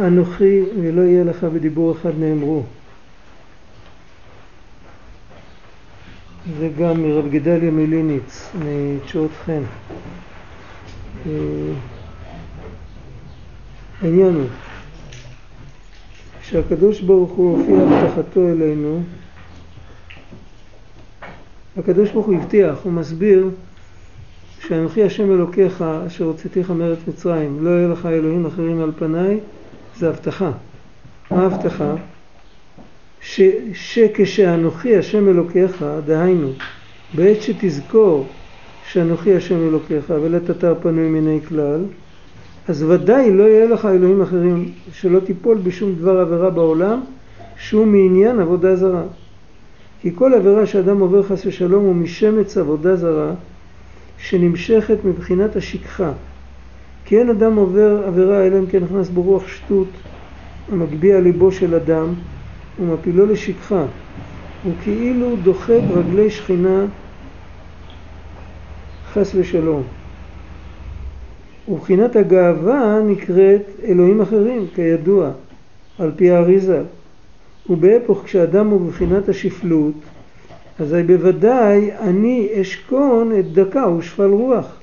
אנוכי ולא יהיה לך בדיבור אחד נאמרו. זה גם מרב גדליה מליניץ, מתשואות חן. אה, העניין הוא כשהקדוש ברוך הוא הופיע הבטחתו אלינו, הקדוש ברוך הוא הבטיח, הוא מסביר שאנוכי השם אלוקיך אשר הוצאתיך מארץ מצרים, לא יהיה לך אלוהים אחרים על פניי, זה הבטחה. ההבטחה? ש, שכשאנוכי השם אלוקיך, דהיינו, בעת שתזכור שאנוכי השם אלוקיך ולתתר פנוי מיני כלל, אז ודאי לא יהיה לך אלוהים אחרים, שלא תיפול בשום דבר עבירה בעולם, שהוא מעניין עבודה זרה. כי כל עבירה שאדם עובר חס ושלום הוא משמץ עבודה זרה, שנמשכת מבחינת השכחה. כי אין אדם עובר עבירה אלא אם כן נכנס ברוח שטות המגביה ליבו של אדם ומפילו לשכחה. הוא כאילו דוחה ברגלי שכינה חס ושלום. ובחינת הגאווה נקראת אלוהים אחרים, כידוע, על פי האריזה. ובהפוך כשאדם הוא בבחינת השפלות, אזי בוודאי אני אשכון את דקה ושפל רוח,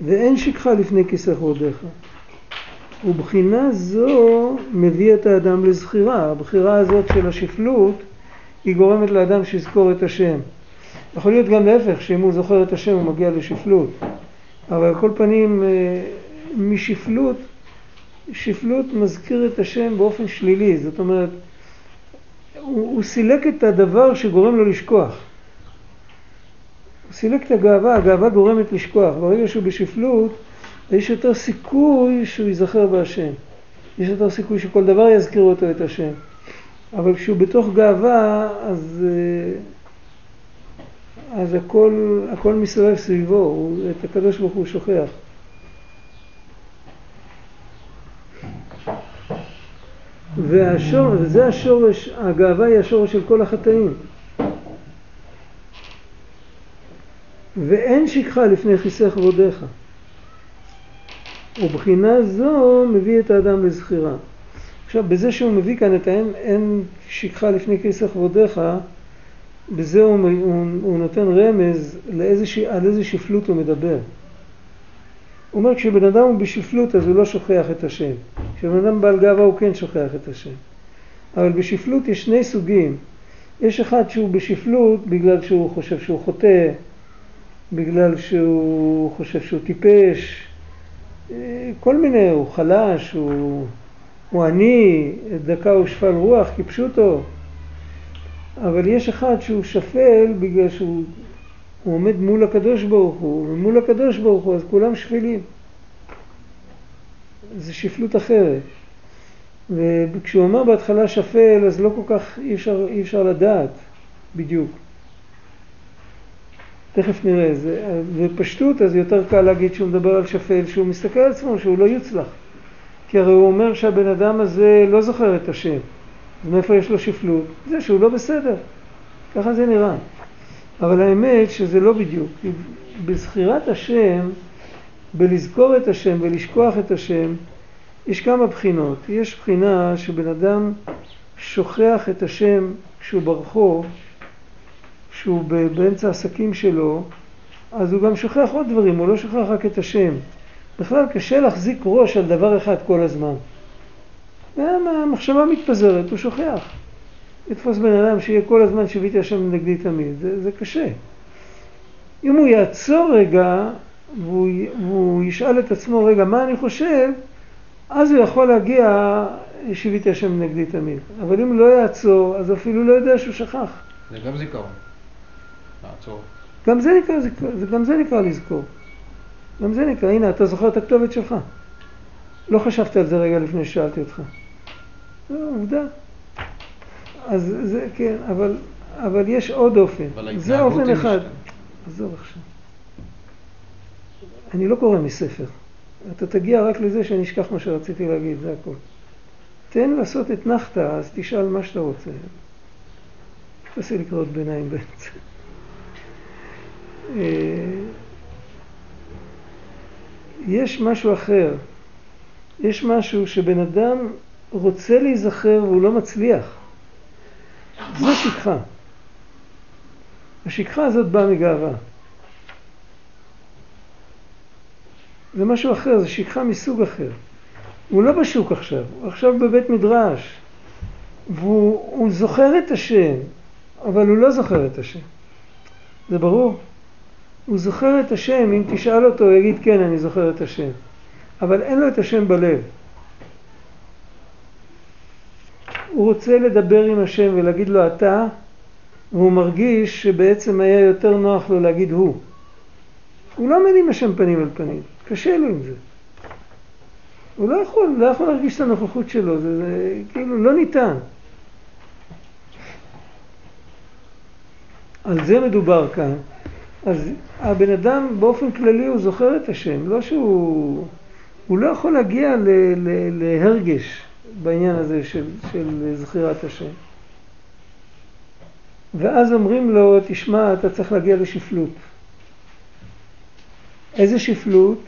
ואין שכחה לפני כיסא כבודיך. ובחינה זו מביא את האדם לזכירה. הבחירה הזאת של השפלות היא גורמת לאדם שיזכור את השם. יכול להיות גם להפך, שאם הוא זוכר את השם הוא מגיע לשפלות. אבל על כל פנים אה, משפלות, שפלות מזכיר את השם באופן שלילי, זאת אומרת, הוא, הוא סילק את הדבר שגורם לו לשכוח. הוא סילק את הגאווה, הגאווה גורמת לשכוח. ברגע שהוא בשפלות, יש יותר סיכוי שהוא ייזכר בהשם. יש יותר סיכוי שכל דבר יזכירו אותו את השם. אבל כשהוא בתוך גאווה, אז... אה, אז הכל, הכל מסתובב סביבו, הוא, את הקדוש ברוך הוא שוכח. והשור, וזה השורש, הגאווה היא השורש של כל החטאים. ואין שכחה לפני כיסא כבודיך. ובחינה זו מביא את האדם לזכירה. עכשיו, בזה שהוא מביא כאן את האין אין שכחה לפני כיסא כבודיך, בזה הוא, הוא, הוא נותן רמז לאיזושה, על איזה שפלות הוא מדבר. הוא אומר כשבן אדם הוא בשפלות אז הוא לא שוכח את השם. כשבן אדם בעל גאווה הוא כן שוכח את השם. אבל בשפלות יש שני סוגים. יש אחד שהוא בשפלות בגלל שהוא חושב שהוא חוטא, בגלל שהוא חושב שהוא טיפש, כל מיני, הוא חלש, הוא, הוא עני, דקה הוא שפל רוח, כפשוטו. אבל יש אחד שהוא שפל בגלל שהוא עומד מול הקדוש ברוך הוא, ומול הקדוש ברוך הוא אז כולם שפלים. זה שפלות אחרת. וכשהוא אמר בהתחלה שפל, אז לא כל כך אי אפשר, אי אפשר לדעת בדיוק. תכף נראה, זה, בפשטות אז יותר קל להגיד שהוא מדבר על שפל, שהוא מסתכל על עצמו, שהוא לא יוצלח. כי הרי הוא אומר שהבן אדם הזה לא זוכר את השם. אז מאיפה יש לו שפלות? זה שהוא לא בסדר. ככה זה נראה. אבל האמת שזה לא בדיוק. בזכירת השם, בלזכור את השם ולשכוח את השם, יש כמה בחינות. יש בחינה שבן אדם שוכח את השם כשהוא ברחוב, כשהוא באמצע העסקים שלו, אז הוא גם שוכח עוד דברים, הוא לא שוכח רק את השם. בכלל קשה להחזיק ראש על דבר אחד כל הזמן. המחשבה מתפזרת, הוא שוכח. לתפוס בן אדם שיהיה כל הזמן שיביתי השם נגדי תמיד, זה, זה קשה. אם הוא יעצור רגע והוא, והוא ישאל את עצמו, רגע, מה אני חושב, אז הוא יכול להגיע, שיביתי השם נגדי תמיד. אבל אם לא יעצור, אז אפילו לא יודע שהוא שכח. זה גם זיכרון. לעצור. גם זה נקרא, גם זה נקרא לזכור. גם זה נקרא, הנה, אתה זוכר את הכתובת שלך. לא חשבת על זה רגע לפני ששאלתי אותך. זו עובדה. אז זה, כן, אבל, אבל יש עוד אופן. זה אופן אחד. עזוב עכשיו. אני לא קורא מספר. אתה תגיע רק לזה שאני אשכח מה שרציתי להגיד, זה הכל. תן לעשות את נחתה, אז תשאל מה שאתה רוצה. תעשה לי קריאות ביניים באמצע. אה, יש משהו אחר. יש משהו שבן אדם רוצה להיזכר והוא לא מצליח. זו שכחה. השכחה הזאת באה מגאווה. זה משהו אחר, זה שכחה מסוג אחר. הוא לא בשוק עכשיו, הוא עכשיו בבית מדרש, והוא זוכר את השם, אבל הוא לא זוכר את השם. זה ברור? הוא זוכר את השם, אם תשאל אותו הוא יגיד כן, אני זוכר את השם. אבל אין לו את השם בלב. הוא רוצה לדבר עם השם ולהגיד לו אתה, והוא מרגיש שבעצם היה יותר נוח לו להגיד הוא. הוא לא עומד עם השם פנים אל פנים, קשה לו עם זה. הוא לא יכול, לא יכול להרגיש את הנוכחות שלו, זה, זה כאילו לא ניתן. על זה מדובר כאן. אז הבן אדם באופן כללי הוא זוכר את השם, לא שהוא... הוא לא יכול להגיע ל, ל, להרגש בעניין הזה של, של זכירת השם. ואז אומרים לו, תשמע, אתה צריך להגיע לשפלות. איזה שפלות?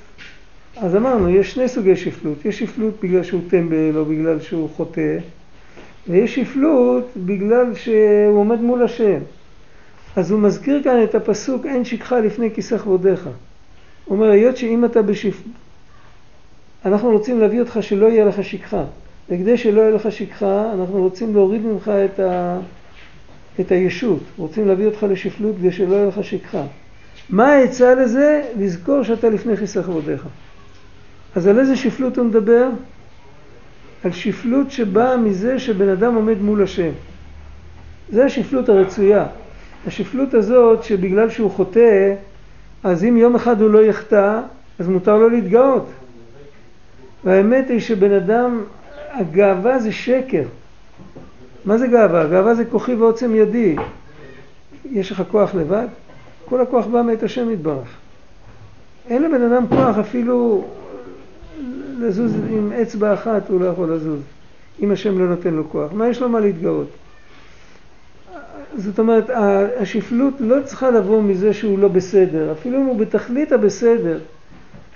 אז אמרנו, יש שני סוגי שפלות. יש שפלות בגלל שהוא טמבל או בגלל שהוא חוטא, ויש שפלות בגלל שהוא עומד מול השם. אז הוא מזכיר כאן את הפסוק אין שכחה לפני כיסא כבודיך. הוא אומר, היות שאם אתה בשפלות, אנחנו רוצים להביא אותך שלא יהיה לך שכחה. וכדי שלא יהיה לך שכחה, אנחנו רוצים להוריד ממך את, ה... את הישות. רוצים להביא אותך לשפלות כדי שלא יהיה לך שכחה. מה העצה לזה? לזכור שאתה לפני כיסא כבודיך. אז על איזה שפלות הוא מדבר? על שפלות שבאה מזה שבן אדם עומד מול השם. זה השפלות הרצויה. השפלות הזאת שבגלל שהוא חוטא, אז אם יום אחד הוא לא יחטא, אז מותר לו להתגאות. והאמת היא שבן אדם, הגאווה זה שקר. מה זה גאווה? גאווה זה כוחי ועוצם ידי. יש לך כוח לבד? כל הכוח בא מאת השם יתברך. אין לבן אדם כוח אפילו לזוז עם אצבע אחת הוא לא יכול לזוז, אם השם לא נותן לו כוח. מה יש לו מה להתגאות? זאת אומרת, השפלות לא צריכה לבוא מזה שהוא לא בסדר, אפילו אם הוא בתכלית הבסדר.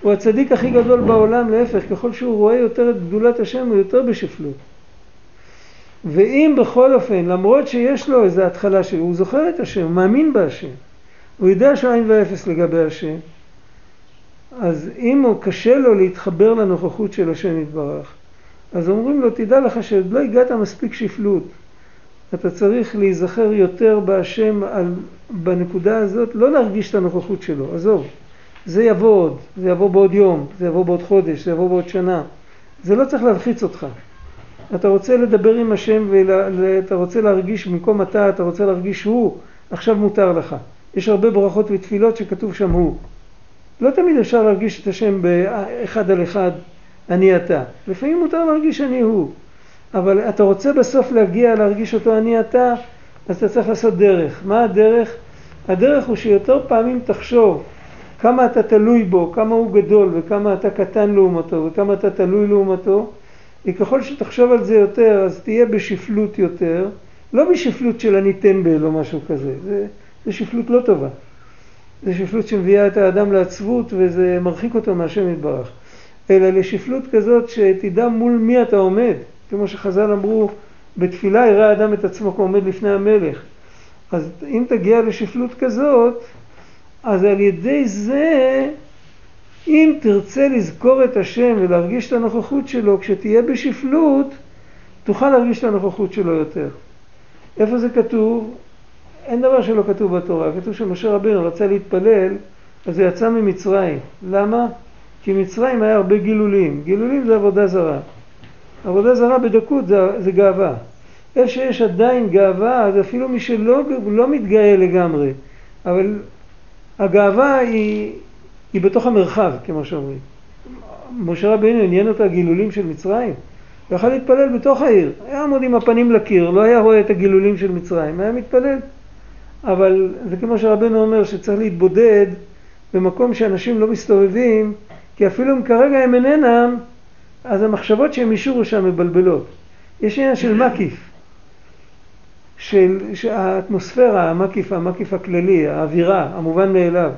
הוא הצדיק הכי גדול בעולם, להפך, ככל שהוא רואה יותר את גדולת השם הוא יותר בשפלות. ואם בכל אופן, למרות שיש לו איזו התחלה שהוא זוכר את השם, הוא מאמין בהשם, הוא יודע שהוא עין ואפס לגבי השם, אז אם הוא קשה לו להתחבר לנוכחות של השם יתברך, אז אומרים לו, תדע לך שעוד לא הגעת מספיק שפלות. אתה צריך להיזכר יותר בהשם על, בנקודה הזאת, לא להרגיש את הנוכחות שלו, עזוב. זה יבוא עוד, זה יבוא בעוד יום, זה יבוא בעוד חודש, זה יבוא בעוד שנה. זה לא צריך להלחיץ אותך. אתה רוצה לדבר עם השם ואתה רוצה להרגיש במקום אתה, אתה רוצה להרגיש הוא, עכשיו מותר לך. יש הרבה ברכות ותפילות שכתוב שם הוא. לא תמיד אפשר להרגיש את השם באחד על אחד, אני אתה. לפעמים מותר להרגיש אני הוא. אבל אתה רוצה בסוף להגיע להרגיש אותו אני אתה, אז אתה צריך לעשות דרך. מה הדרך? הדרך הוא שיותר פעמים תחשוב כמה אתה תלוי בו, כמה הוא גדול וכמה אתה קטן לעומתו וכמה אתה תלוי לעומתו, וככל שתחשוב על זה יותר אז תהיה בשפלות יותר, לא בשפלות של אני טמבל או משהו כזה, זה, זה שפלות לא טובה. זה שפלות שמביאה את האדם לעצבות וזה מרחיק אותו מהשם יתברך. אלא לשפלות כזאת שתדע מול מי אתה עומד. כמו שחז"ל אמרו, בתפילה יראה האדם את עצמו כמו עומד לפני המלך. אז אם תגיע לשפלות כזאת, אז על ידי זה, אם תרצה לזכור את השם ולהרגיש את הנוכחות שלו, כשתהיה בשפלות, תוכל להרגיש את הנוכחות שלו יותר. איפה זה כתוב? אין דבר שלא כתוב בתורה. כתוב שמשה רבינו רצה להתפלל, אז הוא יצא ממצרים. למה? כי מצרים היה הרבה גילולים. גילולים זה עבודה זרה. עבודה זרה בדקות זה, זה גאווה. איפה שיש עדיין גאווה, אז אפילו מי שלא לא מתגאה לגמרי, אבל הגאווה היא, היא בתוך המרחב, כמו שאומרים. משה רבינו עניין אותו הגילולים של מצרים. הוא יכול להתפלל בתוך העיר. היה עמוד עם הפנים לקיר, לא היה רואה את הגילולים של מצרים, היה מתפלל. אבל זה כמו שרבנו אומר שצריך להתבודד במקום שאנשים לא מסתובבים, כי אפילו אם כרגע הם אינם, אז המחשבות שהם אישורו שם מבלבלות. יש עניין של מקיף, של, האטמוספירה, המקיף, המקיף הכללי, האווירה, המובן מאליו.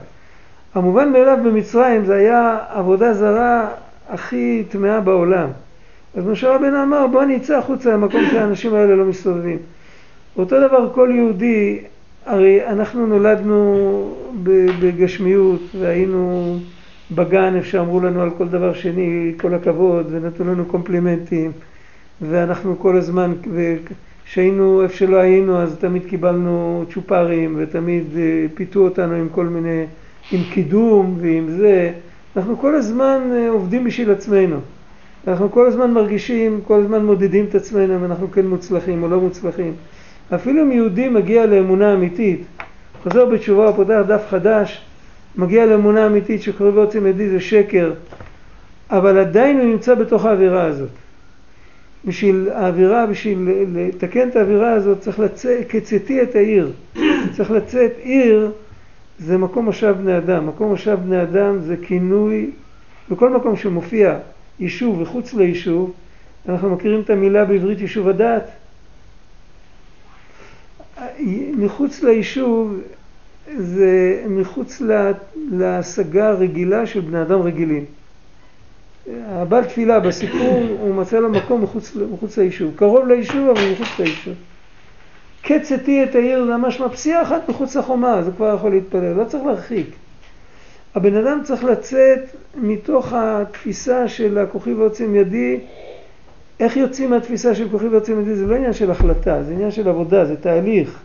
המובן מאליו במצרים זה היה עבודה זרה הכי טמאה בעולם. אז משה רבנו אמר בוא אני אצא החוצה למקום שהאנשים האלה לא מסתובבים. אותו דבר כל יהודי, הרי אנחנו נולדנו בגשמיות והיינו בגן איפה שאמרו לנו על כל דבר שני כל הכבוד ונתנו לנו קומפלימנטים ואנחנו כל הזמן, כשהיינו איפה שלא היינו אז תמיד קיבלנו צ'ופרים ותמיד אה, פיתו אותנו עם כל מיני, עם קידום ועם זה, אנחנו כל הזמן אה, עובדים בשביל עצמנו, אנחנו כל הזמן מרגישים, כל הזמן מודדים את עצמנו אם אנחנו כן מוצלחים או לא מוצלחים. אפילו אם יהודי מגיע לאמונה אמיתית, חוזר בתשובה, פותח דף חדש, מגיע לאמונה אמיתית שקוראים ועוצם ידי זה שקר, אבל עדיין הוא נמצא בתוך האווירה הזאת. בשביל האווירה, בשביל לתקן את האווירה הזאת צריך לצאת, קצתי את העיר. צריך לצאת עיר זה מקום מושב בני אדם. מקום מושב בני אדם זה כינוי, בכל מקום שמופיע יישוב וחוץ ליישוב, אנחנו מכירים את המילה בעברית יישוב הדעת. מחוץ ליישוב זה מחוץ להשגה הרגילה של בני אדם רגילים. הבעל תפילה בסיפור הוא מצא לו מקום מחוץ, מחוץ ליישוב, קרוב ליישוב אבל מחוץ ליישוב. קצתי את העיר ממש מפסיעה אחת מחוץ לחומה, זה כבר יכול להתפלל, לא צריך להרחיק. הבן אדם צריך לצאת מתוך התפיסה של הכוכי ועוצם ידי, איך יוצאים מהתפיסה של כוכי ועוצם ידי, זה לא עניין של החלטה, זה עניין של עבודה, זה תהליך.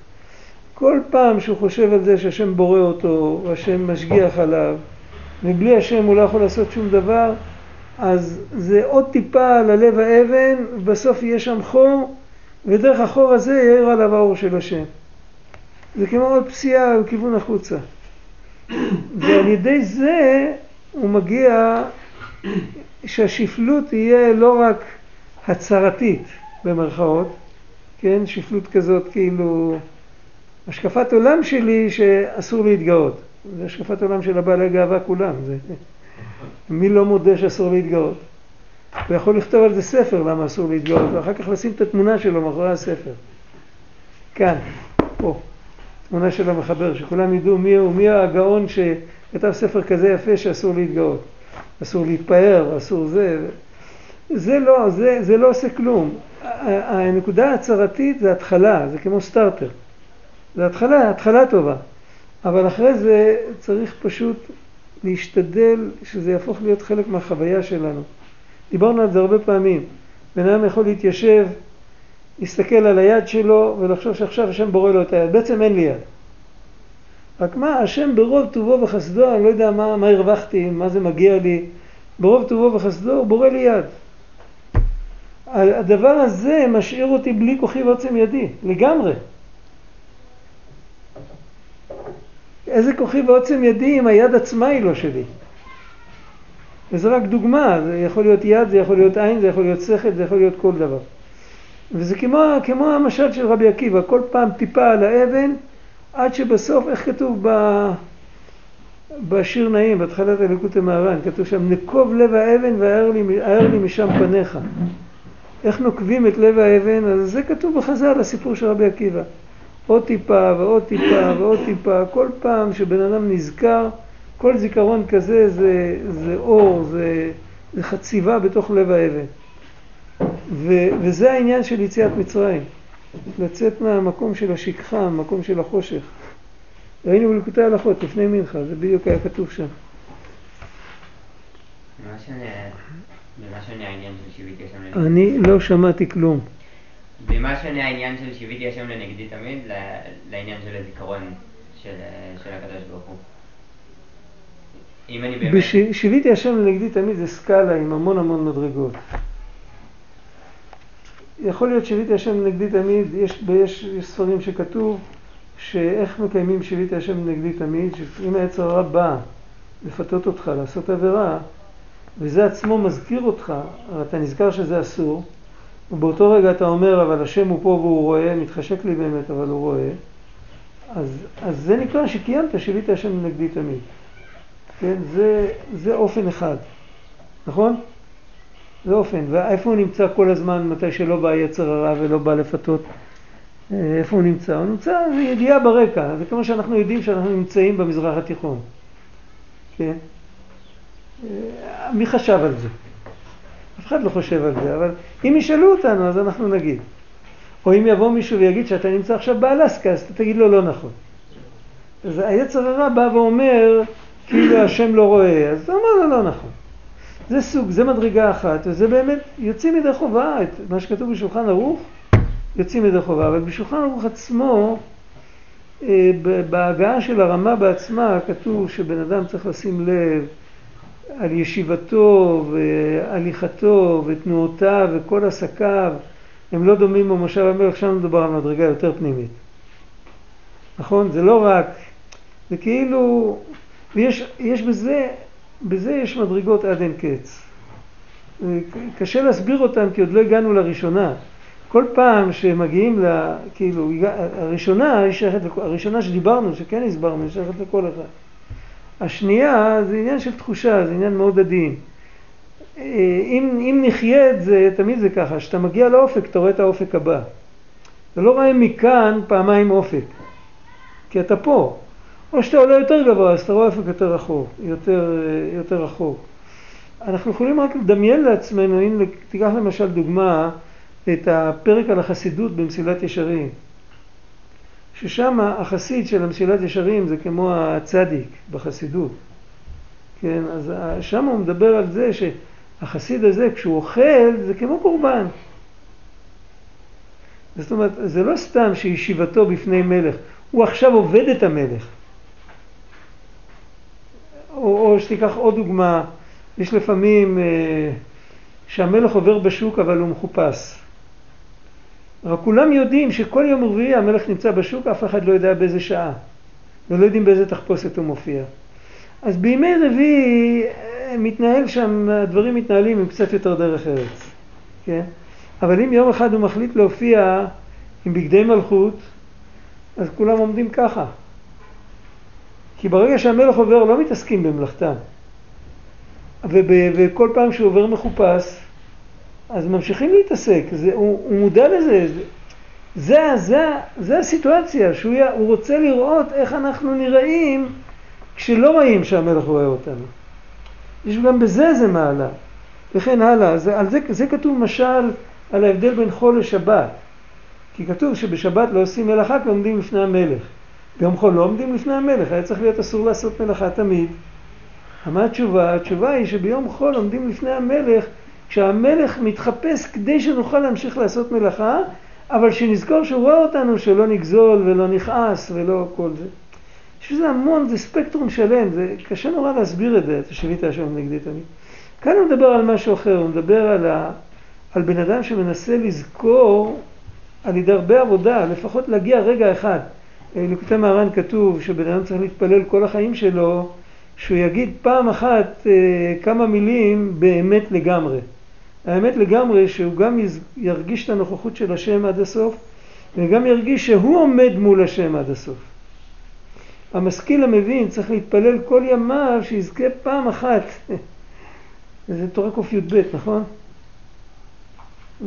כל פעם שהוא חושב על זה שהשם בורא אותו, או השם משגיח עליו, ובלי השם הוא לא יכול לעשות שום דבר, אז זה עוד טיפה על הלב האבן, ובסוף יהיה שם חור, ודרך החור הזה יאיר עליו האור של השם. זה כמו עוד פסיעה בכיוון החוצה. ועל ידי זה הוא מגיע שהשפלות תהיה לא רק הצהרתית במרכאות, כן, שפלות כזאת כאילו השקפת עולם שלי שאסור להתגאות. זה השקפת עולם של הבעלי גאווה כולם. זה... מי לא מודה שאסור להתגאות? הוא יכול לכתוב על זה ספר למה אסור להתגאות, ואחר כך לשים את התמונה שלו מאחורי הספר. כאן, פה, תמונה של המחבר, שכולם ידעו מי הוא, מי הגאון שכתב ספר כזה יפה שאסור להתגאות. אסור להתפאר, אסור זה. זה לא, זה, זה לא עושה כלום. הנקודה ההצהרתית זה התחלה, זה כמו סטארטר. זה התחלה, התחלה טובה. אבל אחרי זה צריך פשוט להשתדל שזה יהפוך להיות חלק מהחוויה שלנו. דיברנו על זה הרבה פעמים. בן אדם יכול להתיישב, להסתכל על היד שלו ולחשוב שעכשיו השם בורא לו את היד. בעצם אין לי יד. רק מה, השם ברוב טובו וחסדו, אני לא יודע מה, מה הרווחתי, מה זה מגיע לי, ברוב טובו וחסדו הוא בורא לי יד. הדבר הזה משאיר אותי בלי כוחי ועוצם ידי, לגמרי. איזה כוחי ועוצם ידי אם היד עצמה היא לא שלי. וזה רק דוגמה, זה יכול להיות יד, זה יכול להיות עין, זה יכול להיות שכל, זה יכול להיות כל דבר. וזה כמו, כמו המשל של רבי עקיבא, כל פעם טיפה על האבן, עד שבסוף, איך כתוב ב, בשיר נעים, בהתחלת הליקוטי מהר"ן, כתוב שם, נקוב לב האבן והאר לי, לי משם פניך. איך נוקבים את לב האבן? אז זה כתוב בחז"ל, הסיפור של רבי עקיבא. עוד טיפה ועוד טיפה ועוד טיפה, כל פעם שבן אדם נזכר, כל זיכרון כזה זה, זה אור, זה, זה חציבה בתוך לב האבן. ו, וזה העניין של יציאת מצרים, לצאת מהמקום של השכחה, המקום של החושך. ראינו בלקוטי הלכות לפני מנחה, זה בדיוק היה כתוב שם. אני לא שמעתי כלום. במה שונה העניין של שיוויתי השם לנגדי תמיד לעניין של הזיכרון של, של הקדוש ברוך הוא? אם אני באמת... שיוויתי השם לנגדי תמיד זה סקאלה עם המון המון מדרגות. יכול להיות שיוויתי השם לנגדי תמיד, יש, יש, יש ספרים שכתוב שאיך מקיימים שיוויתי השם לנגדי תמיד, שאם העץ הרע בא לפתות אותך לעשות עבירה, וזה עצמו מזכיר אותך, אתה נזכר שזה אסור, ובאותו רגע אתה אומר, אבל השם הוא פה והוא רואה, מתחשק לי באמת, אבל הוא רואה, אז, אז זה נקרא שקיימת, שיבית השם נגדי תמיד. כן? זה, זה אופן אחד, נכון? זה אופן. ואיפה הוא נמצא כל הזמן, מתי שלא בא יצר הרע ולא בא לפתות? אה, איפה הוא נמצא? הוא נמצא, זה ידיעה ברקע, זה כמו שאנחנו יודעים שאנחנו נמצאים במזרח התיכון. כן? אה, מי חשב על זה? אחד לא חושב על זה, אבל אם ישאלו אותנו אז אנחנו נגיד. או אם יבוא מישהו ויגיד שאתה נמצא עכשיו באלסקה, אז אתה תגיד לו לא נכון. אז היצר הרע בא ואומר, כאילו השם לא רואה, אז אתה אומר לו לא נכון. זה סוג, זה מדרגה אחת, וזה באמת, יוצאים ידי חובה, את מה שכתוב בשולחן ערוך, יוצאים ידי חובה, אבל בשולחן ערוך עצמו, אה, בהגעה של הרמה בעצמה, כתוב שבן אדם צריך לשים לב על ישיבתו והליכתו ותנועותיו וכל עסקיו, הם לא דומים במושב המלך, שם מדובר על מדרגה יותר פנימית. נכון? זה לא רק, זה כאילו, ויש בזה בזה יש מדרגות עד אין קץ. קשה להסביר אותן כי עוד לא הגענו לראשונה. כל פעם שמגיעים ל... כאילו, הראשונה הראשונה שדיברנו, שכן הסברנו, היא שייכת לכל אחד. השנייה זה עניין של תחושה, זה עניין מאוד עדין. אם, אם נחיה את זה, תמיד זה ככה, כשאתה מגיע לאופק, אתה רואה את האופק הבא. אתה לא רואה מכאן פעמיים אופק, כי אתה פה. או שאתה עולה יותר גבוה, אז אתה רואה איפה יותר רחוק, יותר, יותר רחוק. אנחנו יכולים רק לדמיין לעצמנו, אם תיקח למשל דוגמה את הפרק על החסידות במסילת ישרים, ששם החסיד של המסילת ישרים זה כמו הצדיק בחסידות, כן, אז שם הוא מדבר על זה שהחסיד הזה כשהוא אוכל זה כמו קורבן. זאת אומרת, זה לא סתם שישיבתו בפני מלך, הוא עכשיו עובד את המלך. או, או שתיקח עוד דוגמה, יש לפעמים אה, שהמלך עובר בשוק אבל הוא מחופש. רק כולם יודעים שכל יום רביעי המלך נמצא בשוק, אף אחד לא יודע באיזה שעה, ולא יודעים באיזה תחפושת הוא מופיע. אז בימי רביעי אה, מתנהל שם, הדברים מתנהלים עם קצת יותר דרך ארץ, כן? אבל אם יום אחד הוא מחליט להופיע עם בגדי מלכות, אז כולם עומדים ככה. כי ברגע שהמלך עובר לא מתעסקים במלאכתם. וכל פעם שהוא עובר מחופש, אז ממשיכים להתעסק, זה, הוא, הוא מודע לזה, זה, זה, זה, זה הסיטואציה, שהוא הוא רוצה לראות איך אנחנו נראים כשלא רואים שהמלך רואה אותנו. יש גם בזה איזה מעלה, וכן הלאה. זה, על זה, זה כתוב משל על ההבדל בין חול לשבת. כי כתוב שבשבת לא עושים מלאכה כי עומדים לפני המלך. ביום חול לא עומדים לפני המלך, היה צריך להיות אסור לעשות מלאכה תמיד. מה התשובה? התשובה היא שביום חול עומדים לפני המלך כשהמלך מתחפש כדי שנוכל להמשיך לעשות מלאכה, אבל שנזכור שהוא רואה אותנו, שלא נגזול ולא נכעס ולא כל זה. יש בזה המון, זה ספקטרום שלם, זה קשה נורא להסביר את זה, את השביתה השם נגדי תמיד. כאן הוא מדבר על משהו אחר, הוא מדבר על, ה, על בן אדם שמנסה לזכור על ידי הרבה עבודה, לפחות להגיע רגע אחד. בליקוטי מהר"ן כתוב שבן אדם צריך להתפלל כל החיים שלו, שהוא יגיד פעם אחת אה, כמה מילים באמת לגמרי. האמת לגמרי שהוא גם ירגיש את הנוכחות של השם עד הסוף, וגם ירגיש שהוא עומד מול השם עד הסוף. המשכיל המבין צריך להתפלל כל ימיו שיזכה פעם אחת. זה תורה קי"ב, נכון?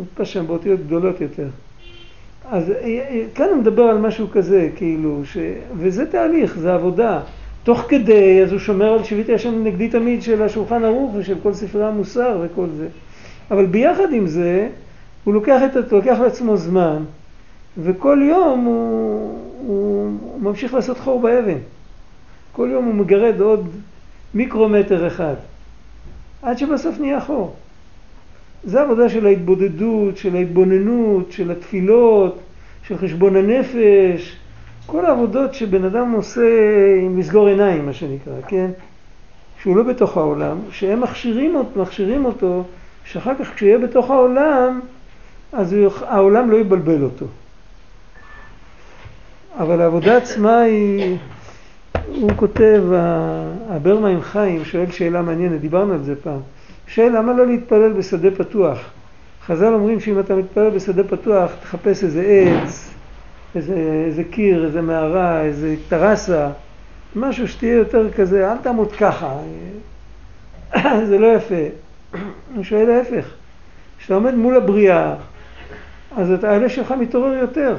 נתפס שם באותיות גדולות יותר. אז אה, אה, כאן הוא מדבר על משהו כזה, כאילו, ש... וזה תהליך, זה עבודה. תוך כדי, אז הוא שומר על שיביתי השם נגדי תמיד של השולחן ערוך ושל כל ספרי המוסר וכל זה. אבל ביחד עם זה, הוא לוקח, את, לוקח לעצמו זמן, וכל יום הוא, הוא, הוא ממשיך לעשות חור באבן. כל יום הוא מגרד עוד מיקרומטר אחד, עד שבסוף נהיה חור. זה עבודה של ההתבודדות, של ההתבוננות, של התפילות, של חשבון הנפש, כל העבודות שבן אדם עושה עם לסגור עיניים, מה שנקרא, כן? שהוא לא בתוך העולם, שהם מכשירים, מכשירים אותו, שאחר כך כשהוא יהיה בתוך העולם, אז העולם לא יבלבל אותו. אבל העבודה עצמה היא, הוא כותב, הברמיים חיים שואל שאלה מעניינת, דיברנו על זה פעם. שואל למה לא להתפלל בשדה פתוח? חז"ל אומרים שאם אתה מתפלל בשדה פתוח, תחפש איזה עץ, איזה, איזה קיר, איזה מערה, איזה טרסה, משהו שתהיה יותר כזה, אל תעמוד ככה, זה לא יפה. הוא שואל להפך, כשאתה עומד מול הבריאה, אז את העלה שלך מתעורר יותר.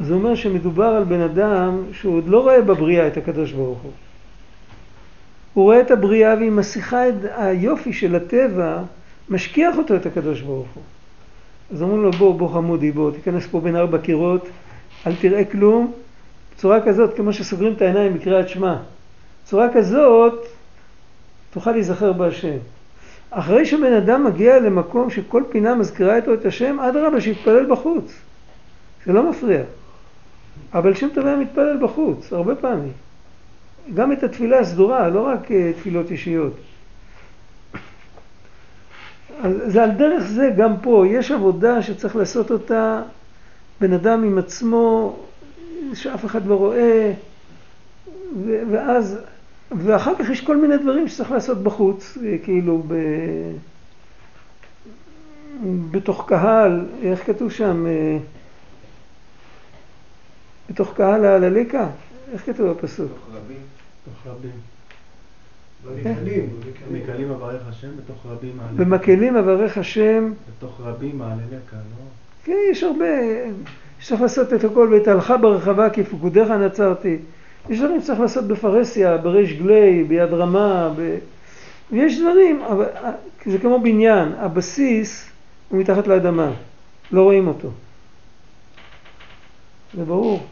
אז הוא אומר שמדובר על בן אדם שהוא עוד לא רואה בבריאה את הקדוש ברוך הוא. הוא רואה את הבריאה והיא מסיחה את היופי של הטבע, משכיח אותו את הקדוש ברוך הוא. אז אומרים לו בוא, בוא חמודי, בוא, תיכנס פה בין ארבע קירות, אל תראה כלום. בצורה כזאת, כמו שסוגרים את העיניים בקריאת שמע. בצורה כזאת תוכל להיזכר בהשם. אחרי שבן אדם מגיע למקום שכל פינה מזכירה איתו את השם, אדרבה, שיתפלל בחוץ. זה לא מפריע. אבל שם טוב היה מתפלל בחוץ, הרבה פעמים. גם את התפילה הסדורה, לא רק uh, תפילות אישיות. אז זה על דרך זה גם פה, יש עבודה שצריך לעשות אותה בן אדם עם עצמו, שאף אחד לא רואה, ואז, ואחר כך יש כל מיני דברים שצריך לעשות בחוץ, כאילו ב... בתוך קהל, איך כתוב שם? אה, בתוך קהל העלליקה? איך כתוב הפסוק? בתוך רבים. בתוך רבים. במקלים. במקלים אברך השם, בתוך רבים מעלה. במקהלים אברך השם, בתוך רבים מעלה לקה, לא? כן, יש הרבה, צריך לעשות את הכל, ואת הלכה ברחבה כפקודיך נצרתי. יש דברים שצריך לעשות בפרהסיה, בריש גלי, ביד רמה, ב... ויש דברים, אבל זה כמו בניין, הבסיס הוא מתחת לאדמה, לא רואים אותו. זה ברור.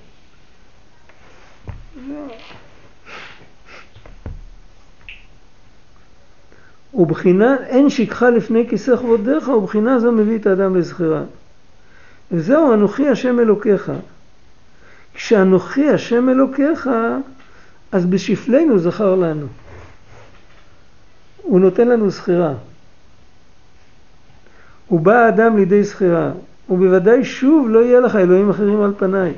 ובחינה אין שכחה לפני כיסא כבודיך ובחינה זו מביא את האדם לזכירה. וזהו אנוכי השם אלוקיך. כשאנוכי השם אלוקיך אז בשפלנו זכר לנו. הוא נותן לנו זכירה. הוא בא האדם לידי זכירה. ובוודאי שוב לא יהיה לך אלוהים אחרים על פניי.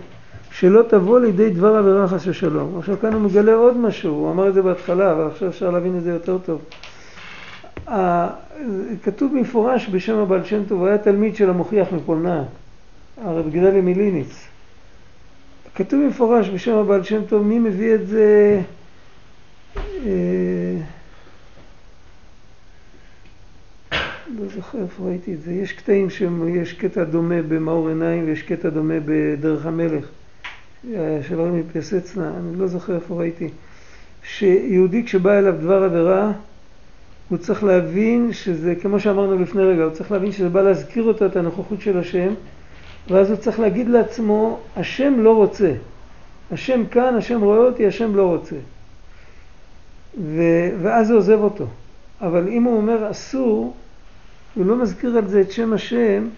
שלא תבוא לידי דבר עבירה חס ושלום. עכשיו כאן הוא מגלה עוד משהו, הוא אמר את זה בהתחלה, אבל עכשיו אפשר להבין את זה יותר טוב. כתוב במפורש בשם הבעל שם טוב, היה תלמיד של המוכיח מפולנה, הרב גדליה מליניץ. כתוב במפורש בשם הבעל שם טוב, מי מביא את זה? אה, לא זוכר איפה ראיתי את זה. יש קטעים שיש קטע דומה במאור עיניים ויש קטע דומה בדרך המלך של רמי פייסצנה, אני לא זוכר איפה ראיתי. שיהודי כשבא אליו דבר עבירה הוא צריך להבין שזה, כמו שאמרנו לפני רגע, הוא צריך להבין שזה בא להזכיר אותו את הנוכחות של השם, ואז הוא צריך להגיד לעצמו, השם לא רוצה. השם כאן, השם רואה אותי, השם לא רוצה. ו, ואז זה עוזב אותו. אבל אם הוא אומר אסור, הוא לא מזכיר על זה את שם השם,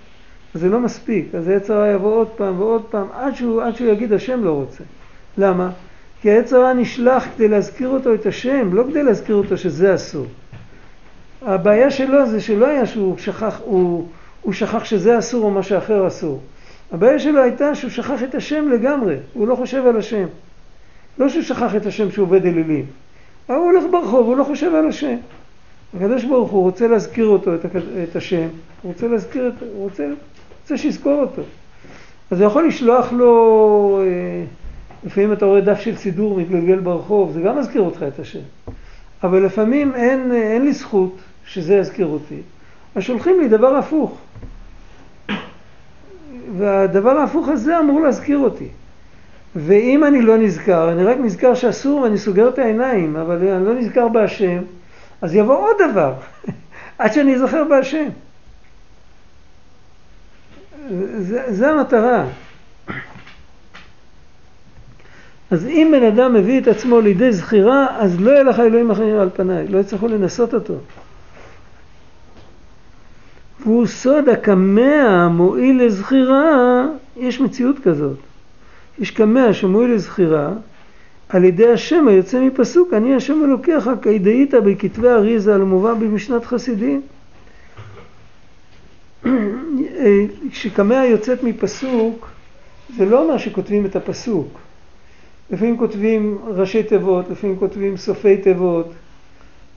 אז זה לא מספיק. אז העץ הרע יבוא עוד פעם ועוד פעם, עד שהוא, עד שהוא יגיד השם לא רוצה. למה? כי העץ הרע נשלח כדי להזכיר אותו את השם, לא כדי להזכיר אותו שזה אסור. הבעיה שלו זה שלא היה שהוא שכח, הוא, הוא שכח שזה אסור או מה שאחר אסור. הבעיה שלו הייתה שהוא שכח את השם לגמרי, הוא לא חושב על השם. לא שהוא שכח את השם שהוא עובד אלילים, אבל הוא הולך ברחוב, הוא לא חושב על השם. הקדוש ברוך הוא רוצה להזכיר אותו, את, את השם, הוא רוצה להזכיר, את, הוא רוצה, רוצה שיזכור אותו. אז הוא יכול לשלוח לו, אה, לפעמים אתה רואה דף של סידור מתגלגל ברחוב, זה גם מזכיר אותך את השם. אבל לפעמים אין, אין לי זכות שזה יזכיר אותי, אז שולחים לי דבר הפוך. והדבר ההפוך הזה אמור להזכיר אותי. ואם אני לא נזכר, אני רק נזכר שאסור ואני סוגר את העיניים, אבל אני לא נזכר בהשם, אז יבוא עוד דבר, עד שאני אזכר בהשם. זה, זה המטרה. אז אם בן אדם מביא את עצמו לידי זכירה, אז לא יהיה לך אלוהים אחרים על פניי, לא יצטרכו לנסות אותו. והוא סוד הקמע המועיל לזכירה, יש מציאות כזאת. יש קמע שמועיל לזכירה על ידי השם היוצא מפסוק, אני השם אלוקיך, כידאית בכתבי אריזה המובא במשנת חסידים. כשקמע יוצאת מפסוק, זה לא אומר שכותבים את הפסוק. לפעמים כותבים ראשי תיבות, לפעמים כותבים סופי תיבות,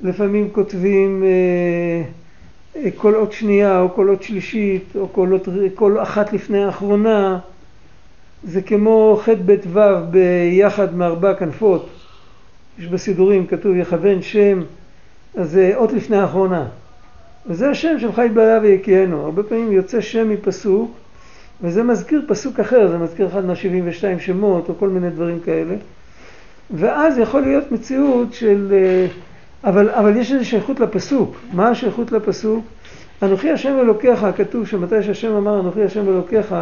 לפעמים כותבים אה, כל אות שנייה או כל אות שלישית או כל, אות, כל אחת לפני האחרונה. זה כמו ח' ב' ו' ביחד מארבע כנפות. יש בסידורים כתוב יכוון שם, אז זה אות לפני האחרונה. וזה השם של חי בעלה ויקיינו. הרבה פעמים יוצא שם מפסוק וזה מזכיר פסוק אחר, זה מזכיר אחד מהשבעים ושתיים שמות או כל מיני דברים כאלה. ואז יכול להיות מציאות של, אה, אבל, אבל יש איזו שייכות לפסוק. מה השייכות לפסוק? אנוכי השם אלוקיך, כתוב שמתי שהשם אמר אנוכי השם אלוקיך,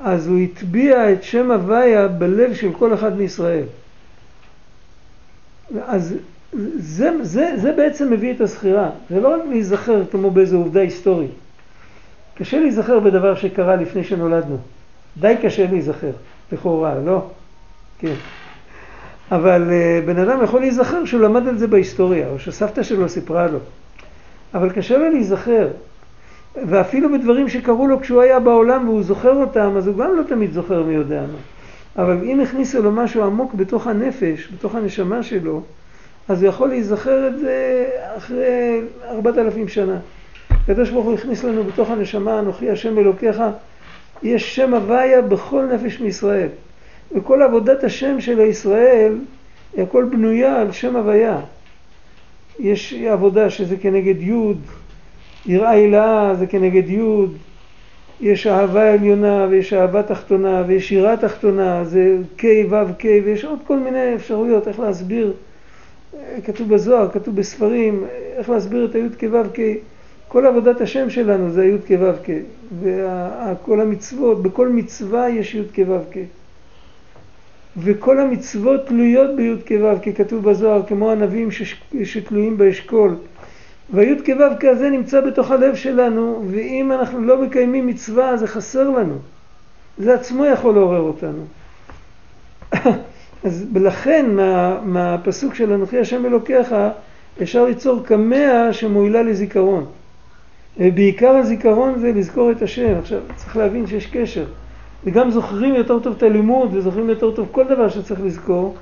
אז הוא הטביע את שם הוויה בלב של כל אחד מישראל. אז זה, זה, זה בעצם מביא את הזכירה. זה לא רק להיזכר כמו באיזו עובדה היסטורית. קשה להיזכר בדבר שקרה לפני שנולדנו. די קשה להיזכר, לכאורה, לא? כן. אבל uh, בן אדם יכול להיזכר שהוא למד על זה בהיסטוריה, או שסבתא שלו סיפרה לו. אבל קשה לו להיזכר. ואפילו בדברים שקרו לו כשהוא היה בעולם והוא זוכר אותם, אז הוא גם לא תמיד זוכר מי יודע מה. אבל אם הכניסו לו משהו עמוק בתוך הנפש, בתוך הנשמה שלו, אז הוא יכול להיזכר את זה אחרי ארבעת אלפים שנה. הקדוש ברוך הוא הכניס לנו בתוך הנשמה, אנוכי השם אלוקיך, יש שם הוויה בכל נפש מישראל. וכל עבודת השם של הישראל, הכל בנויה על שם הוויה. יש עבודה שזה כנגד יוד, יראה הילאה זה כנגד יוד, יש אהבה עליונה ויש אהבה תחתונה ויש יראה תחתונה, זה K, ו', K, ויש עוד כל מיני אפשרויות איך להסביר, כתוב בזוהר, כתוב בספרים, איך להסביר את היוד כו' K. כל עבודת השם שלנו זה היוד כו' K, וכל המצוות, בכל מצווה יש יוד כו' K. וכל המצוות תלויות ביוד כו' כי כתוב בזוהר כמו ענבים שתלויים באשכול. והיוד כו' כזה נמצא בתוך הלב שלנו ואם אנחנו לא מקיימים מצווה זה חסר לנו. זה עצמו יכול לעורר אותנו. אז לכן מה, מהפסוק של אנוכי השם אלוקיך אפשר ליצור קמע שמועילה לזיכרון. בעיקר הזיכרון זה לזכור את השם. עכשיו צריך להבין שיש קשר. וגם זוכרים יותר טוב את הלימוד וזוכרים יותר טוב כל דבר שצריך לזכור,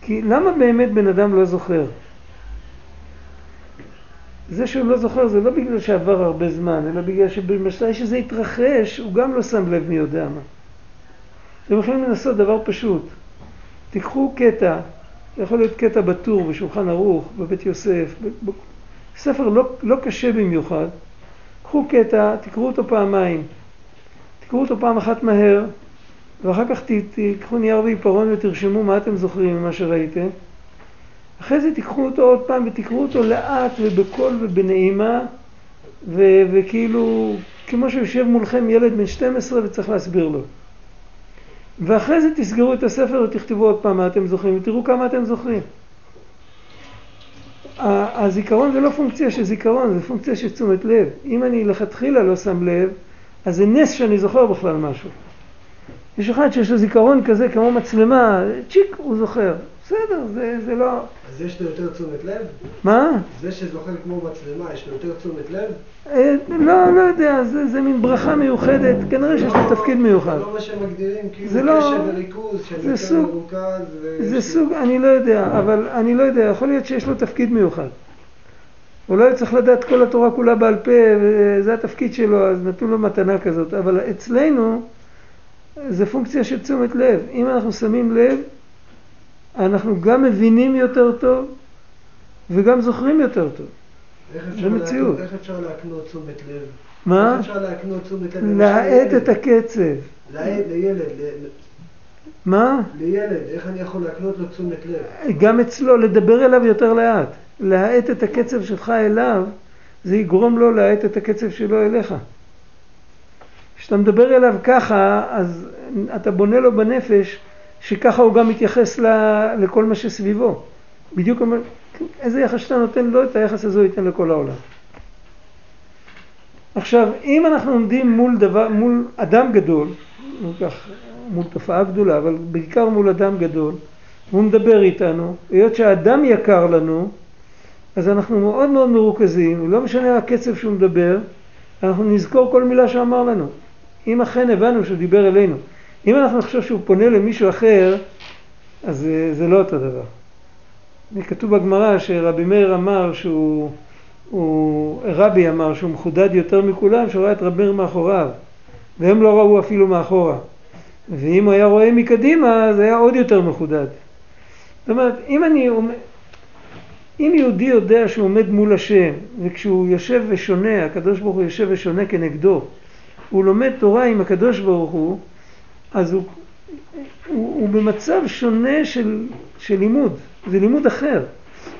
כי למה באמת בן אדם לא זוכר? זה שהוא לא זוכר זה לא בגלל שעבר הרבה זמן, אלא בגלל שבמסע שזה התרחש, הוא גם לא שם לב מי יודע מה. אתם יכולים לנסות דבר פשוט. תיקחו קטע, יכול להיות קטע בטור, בשולחן ערוך, בבית יוסף. ספר לא, לא קשה במיוחד, קחו קטע, תקראו אותו פעמיים, תקראו אותו פעם אחת מהר, ואחר כך תיקחו נייר ועיפרון ותרשמו מה אתם זוכרים ממה שראיתם. אחרי זה תיקחו אותו עוד פעם ותקראו אותו לאט ובקול ובנעימה, ו- וכאילו, כמו שיושב מולכם ילד בן 12 וצריך להסביר לו. ואחרי זה תסגרו את הספר ותכתבו עוד פעם מה אתם זוכרים, ותראו כמה אתם זוכרים. הזיכרון זה לא פונקציה של זיכרון, זה פונקציה של תשומת לב. אם אני לכתחילה לא שם לב, אז זה נס שאני זוכר בכלל משהו. יש אחד שיש לו זיכרון כזה כמו מצלמה, צ'יק, הוא זוכר. בסדר, זה, זה לא... אז יש לו יותר תשומת לב? מה? זה שזוכר כמו מצלמה, יש לו יותר תשומת לב? אה, לא, לא יודע, זה, זה מין ברכה מיוחדת, כנראה שיש לו תפקיד מיוחד. זה לא מה שמגדירים, כאילו זה לא- קשב וריכוז, שאני זה יותר מרוכז. ו- זה סוג, אני לא יודע, אבל אני לא יודע, יכול להיות שיש לו תפקיד מיוחד. אולי צריך לדעת כל התורה כולה בעל פה, וזה התפקיד שלו, אז נתנו לו מתנה כזאת. אבל אצלנו זה פונקציה של תשומת לב. אם אנחנו שמים לב, אנחנו גם מבינים יותר טוב וגם זוכרים יותר טוב. זה מציאות. איך אפשר להקנות תשומת לב? מה? איך אפשר להקנות תשומת לב? להאט את הקצב. להאט לילד, מה? לילד, איך אני יכול להקנות לו תשומת לב? גם אצלו, לדבר אליו יותר לאט. להאט את הקצב שלך אליו, זה יגרום לו להאט את הקצב שלו אליך. כשאתה מדבר אליו ככה, אז אתה בונה לו בנפש שככה הוא גם מתייחס ל- לכל מה שסביבו. בדיוק אומר, איזה יחס שאתה נותן לו, את היחס הזה הוא ייתן לכל העולם. עכשיו, אם אנחנו עומדים מול דבר, מול אדם גדול, כך, מול תופעה גדולה, אבל בעיקר מול אדם גדול, והוא מדבר איתנו, היות שהאדם יקר לנו, אז אנחנו מאוד מאוד מרוכזים, לא משנה הקצב שהוא מדבר, אנחנו נזכור כל מילה שאמר לנו. אם אכן הבנו שהוא דיבר אלינו. אם אנחנו נחשוב שהוא פונה למישהו אחר, אז זה, זה לא אותו דבר. כתוב בגמרא שרבי מאיר אמר שהוא, הוא, רבי אמר שהוא מחודד יותר מכולם, שהוא ראה את רבי מאיר מאחוריו, והם לא ראו אפילו מאחורה. ואם הוא היה רואה מקדימה, זה היה עוד יותר מחודד. זאת אומרת, אם אני אם יהודי יודע שהוא עומד מול השם, וכשהוא יושב ושונה, הקדוש ברוך הוא יושב ושונה כנגדו, הוא לומד תורה עם הקדוש ברוך הוא, אז הוא, הוא, הוא במצב שונה של, של לימוד, זה לימוד אחר.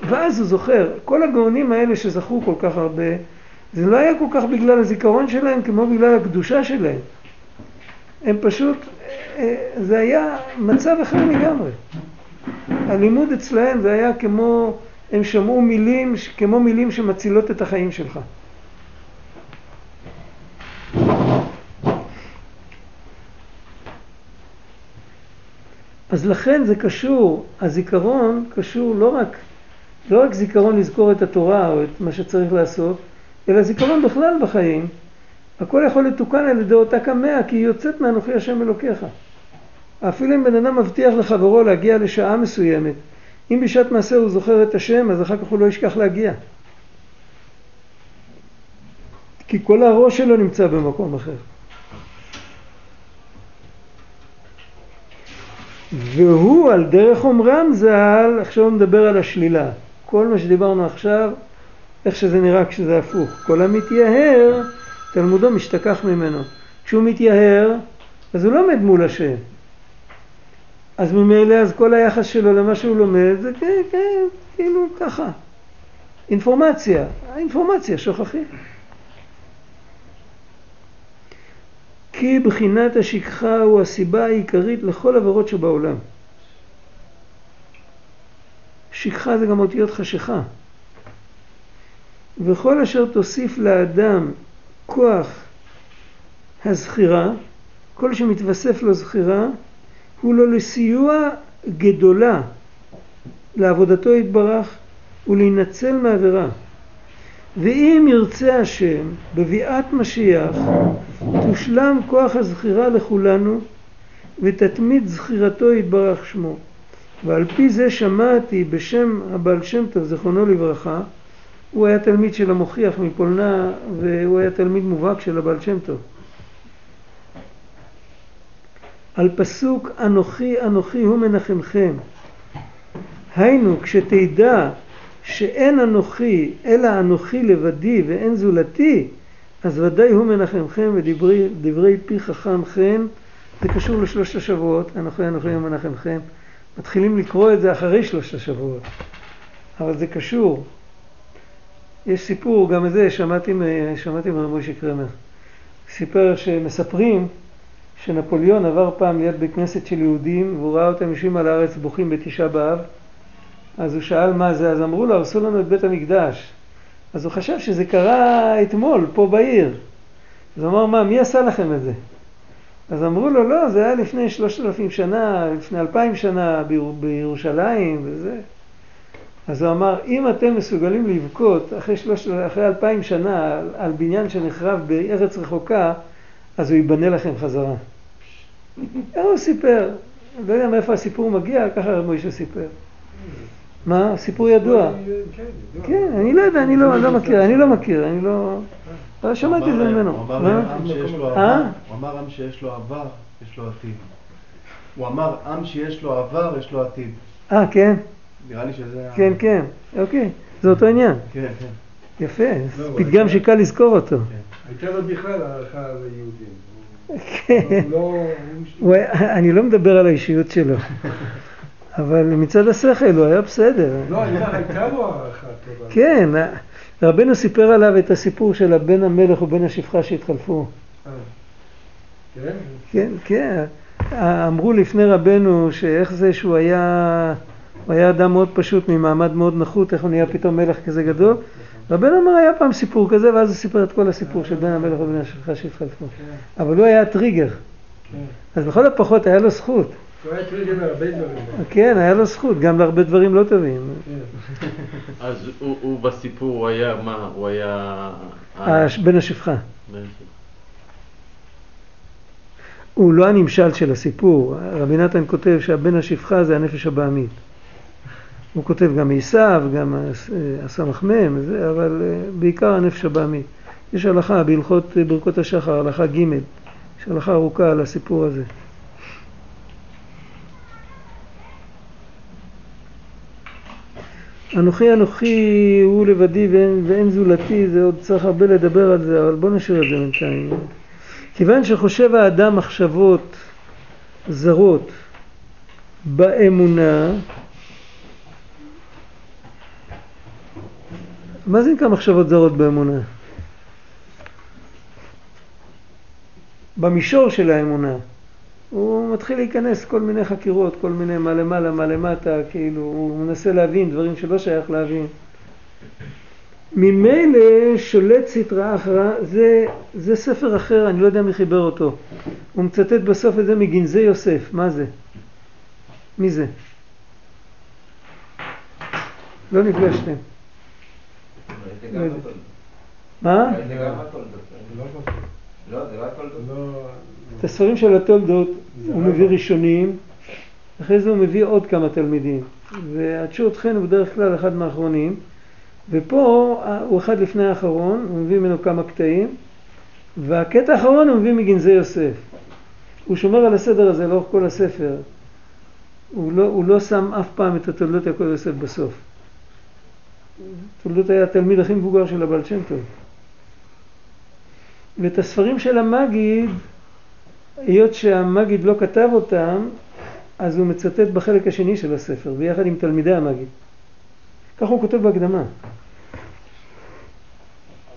ואז הוא זוכר, כל הגאונים האלה שזכרו כל כך הרבה, זה לא היה כל כך בגלל הזיכרון שלהם כמו בגלל הקדושה שלהם. הם פשוט, אה, זה היה מצב אחר לגמרי. הלימוד אצלהם זה היה כמו, הם שמעו מילים, כמו מילים שמצילות את החיים שלך. אז לכן זה קשור, הזיכרון קשור לא רק, לא רק זיכרון לזכור את התורה או את מה שצריך לעשות, אלא זיכרון בכלל בחיים. הכל יכול לתוקן על ידי אותה קמע, כי היא יוצאת מאנוכי השם אלוקיך. אפילו אם בן אדם מבטיח לחברו להגיע לשעה מסוימת, אם בשעת מעשה הוא זוכר את השם, אז אחר כך הוא לא ישכח להגיע. כי כל הראש שלו נמצא במקום אחר. והוא על דרך אומרם ז"ל, עכשיו הוא מדבר על השלילה. כל מה שדיברנו עכשיו, איך שזה נראה כשזה הפוך. כל המתייהר, תלמודו משתכח ממנו. כשהוא מתייהר, אז הוא לא עומד מול השם. אז ממילא, אז כל היחס שלו למה שהוא לומד, זה כן, כן, כאילו ככה. אינפורמציה, האינפורמציה שוכחים. כי בחינת השכחה הוא הסיבה העיקרית לכל עבירות שבעולם. שכחה זה גם אותיות חשיכה. וכל אשר תוסיף לאדם כוח הזכירה, כל שמתווסף לו זכירה, הוא לו לסיוע גדולה לעבודתו יתברך ולהינצל מעבירה. ואם ירצה השם בביאת משיח תושלם כוח הזכירה לכולנו ותתמיד זכירתו יתברך שמו. ועל פי זה שמעתי בשם הבעל שם טוב זיכרונו לברכה הוא היה תלמיד של המוכיח מפולנה והוא היה תלמיד מובהק של הבעל שם טוב. על פסוק אנוכי אנוכי הוא מנחמכם היינו כשתדע שאין אנוכי אלא אנוכי לבדי ואין זולתי אז ודאי הוא מנחמכם ודברי פי חכם חן זה קשור לשלושת השבועות אנוכי אנוכי הוא מנחמכם מתחילים לקרוא את זה אחרי שלושת השבועות אבל זה קשור יש סיפור, גם את זה שמעתי, שמעתי מרב מוישה קרמר סיפר שמספרים שנפוליאון עבר פעם ליד בית כנסת של יהודים והוא ראה אותם יושבים על הארץ בוכים בתשעה באב אז הוא שאל מה זה, אז אמרו לו, הרסו לנו את בית המקדש. אז הוא חשב שזה קרה אתמול, פה בעיר. אז הוא אמר, מה, מי עשה לכם את זה? אז אמרו לו, לא, זה היה לפני שלושת אלפים שנה, לפני אלפיים שנה בירושלים וזה. אז הוא אמר, אם אתם מסוגלים לבכות אחרי, שלוש, אחרי אלפיים שנה על, על בניין שנחרב בארץ רחוקה, אז הוא ייבנה לכם חזרה. הוא סיפר, לא יודע מאיפה הסיפור מגיע, ככה רב מוישה סיפר. מה? סיפור ידוע. כן, אני לא יודע, אני לא מכיר, אני לא מכיר, אני לא... אבל שמעתי את זה ממנו. הוא אמר עם שיש לו עבר, יש לו עתיד. הוא אמר עם שיש לו עבר, יש לו עתיד. אה, כן? נראה לי שזה... כן, כן, אוקיי, זה אותו עניין. כן, כן. יפה, פתגם שקל לזכור אותו. הייתה לו בכלל הערכה ליהודים. כן. אני לא מדבר על האישיות שלו. אבל מצד השכל הוא היה בסדר. לא, הייתה לו הערכה טובה. כן, רבנו סיפר עליו את הסיפור של הבן המלך ובן השפחה שהתחלפו. כן? כן, כן. אמרו לפני רבנו שאיך זה שהוא היה, הוא היה אדם מאוד פשוט ממעמד מאוד נחות, איך הוא נהיה פתאום מלך כזה גדול. רבנו אמר היה פעם סיפור כזה ואז הוא סיפר את כל הסיפור של בן המלך ובן השפחה שהתחלפו. אבל הוא היה הטריגר. אז לכל הפחות היה לו זכות. הוא היה טריגר להרבה דברים. כן, היה לו זכות, גם להרבה דברים לא טובים. אז הוא הוא בסיפור, הוא היה מה? הוא היה... בן השפחה. הוא לא הנמשל של הסיפור. רבי נתן כותב שהבן השפחה זה הנפש הבעמית. הוא כותב גם עשיו, גם הסמ"ם, אבל בעיקר הנפש הבעמית. יש הלכה בהלכות ברכות השחר, הלכה ג', יש הלכה ארוכה על הסיפור הזה. אנוכי אנוכי הוא לבדי ואין, ואין זולתי, זה עוד צריך הרבה לדבר על זה, אבל בוא נשאיר את זה בינתיים. כיוון שחושב האדם מחשבות זרות באמונה, מה זה נקרא מחשבות זרות באמונה? במישור של האמונה. הוא מתחיל להיכנס כל מיני חקירות, כל מיני מה למעלה, מה למטה, כאילו, הוא מנסה להבין דברים שלא שייך להבין. ממילא שולט סטרא אחרא, זה, זה ספר אחר, אני לא יודע מי חיבר אותו. הוא מצטט בסוף את זה מגנזי יוסף, מה זה? מי זה? לא נפגשתם. לא. מה? לא, את הספרים של התולדות הוא מביא ראשונים, אחרי זה הוא מביא עוד כמה תלמידים. והתשורת חן הוא בדרך כלל אחד מהאחרונים, ופה הוא אחד לפני האחרון, הוא מביא ממנו כמה קטעים, והקטע האחרון הוא מביא מגנזי יוסף. הוא שומר על הסדר הזה לאורך כל הספר. הוא לא, הוא לא שם אף פעם את התולדות יעקב יוסף בסוף. תולדות היה התלמיד הכי מבוגר של הבעל שם טוב. ואת הספרים של המגיד, היות שהמגיד לא כתב אותם, אז הוא מצטט בחלק השני של הספר, ביחד עם תלמידי המגיד. ככה הוא כותב בהקדמה.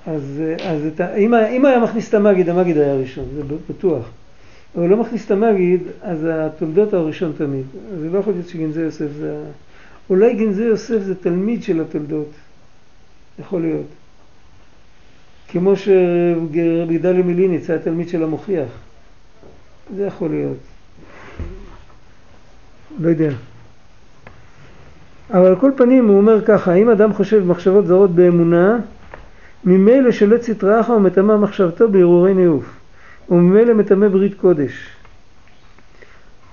אז, אז את, אם, אם היה מכניס את המגיד, המגיד היה ראשון, זה בטוח. אבל לא מכניס את המגיד, אז התולדות הראשון תמיד. זה לא יכול להיות שגנזי יוסף זה... אולי גנזי יוסף זה תלמיד של התולדות. יכול להיות. כמו שרבי דלי מליניץ היה תלמיד של המוכיח. זה יכול להיות. לא יודע. אבל על כל פנים הוא אומר ככה, אם אדם חושב מחשבות זרות באמונה, ממילא סטרא אחרא ומטמא מחשבתו בהרהורי ניאוף, וממילא מטמא ברית קודש.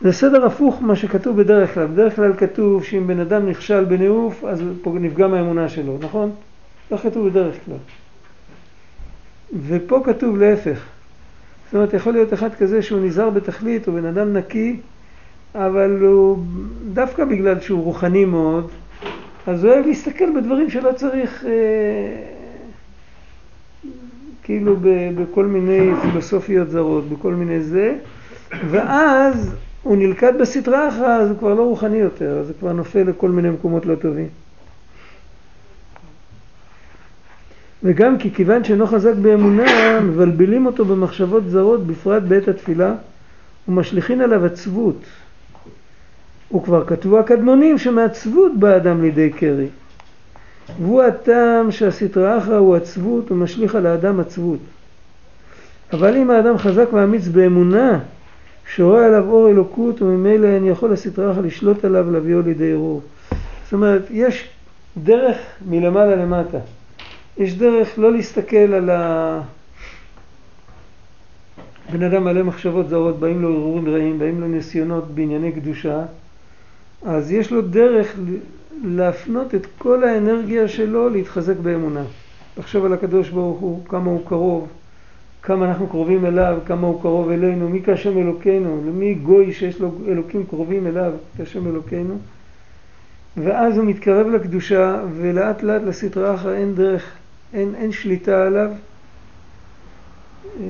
זה סדר הפוך מה שכתוב בדרך כלל. בדרך כלל כתוב שאם בן אדם נכשל בניאוף, אז נפגע מהאמונה שלו, נכון? כך כתוב בדרך כלל. ופה כתוב להפך. זאת אומרת, יכול להיות אחד כזה שהוא נזהר בתכלית, הוא בן אדם נקי, אבל הוא, דווקא בגלל שהוא רוחני מאוד, אז הוא אוהב להסתכל בדברים שלא צריך, אה, כאילו ב, בכל מיני פילוסופיות זרות, בכל מיני זה, ואז הוא נלכד בסטרה אחרא, אז הוא כבר לא רוחני יותר, אז הוא כבר נופל לכל מיני מקומות לא טובים. וגם כי כיוון שאינו חזק באמונה, מבלבלים אותו במחשבות זרות, בפרט בעת התפילה, ומשליכין עליו עצבות. וכבר כתבו הקדמונים שמעצבות בא אדם לידי קרי. והוא הטעם שהסטרא אחרא הוא עצבות ומשליך על האדם עצבות. אבל אם האדם חזק ואמיץ באמונה, שרואה עליו אור אלוקות וממילא אין יכול הסטרא אחרא לשלוט עליו ולהביאו לידי ערעור. זאת אומרת, יש דרך מלמעלה למטה. יש דרך לא להסתכל על ה... בן אדם מלא מחשבות זרות, באים לו הרהורים רעים, באים לו ניסיונות בענייני קדושה, אז יש לו דרך להפנות את כל האנרגיה שלו להתחזק באמונה. לחשוב על הקדוש ברוך הוא, כמה הוא קרוב, כמה אנחנו קרובים אליו, כמה הוא קרוב אלינו, מי כהשם אלוקינו, למי גוי שיש לו אלוקים קרובים אליו, כהשם אלוקינו. ואז הוא מתקרב לקדושה, ולאט לאט לסטרה אחרא אין דרך, אין, אין שליטה עליו. אה,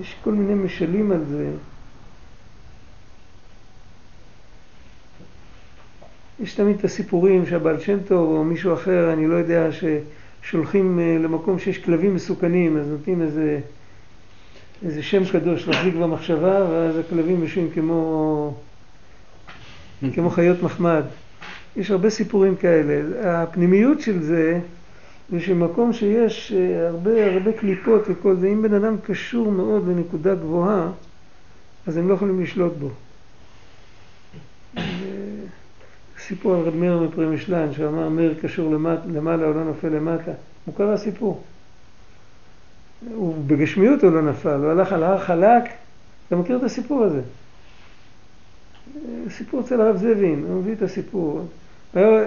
יש כל מיני משלים על זה. יש תמיד את הסיפורים שהבעל שם טוב או מישהו אחר, אני לא יודע, ששולחים אה, למקום שיש כלבים מסוכנים, אז נותנים איזה, איזה שם קדוש להחזיק במחשבה, ואז הכלבים יושבים כמו, כמו חיות מחמד. יש הרבה סיפורים כאלה. הפנימיות של זה, זה שמקום שיש אה, הרבה הרבה קליפות וכל זה, אם בן אדם קשור מאוד לנקודה גבוהה, אז הם לא יכולים לשלוט בו. סיפור על רב מאיר מפרמישלן, שאמר מאיר קשור למעלה, למעלה או לא נופל למטה. מוכר הסיפור. הוא בגשמיות הוא לא נפל, הוא הלך על הר חלק, אתה מכיר את הסיפור הזה? סיפור אצל הרב זבין, הוא מביא את הסיפור.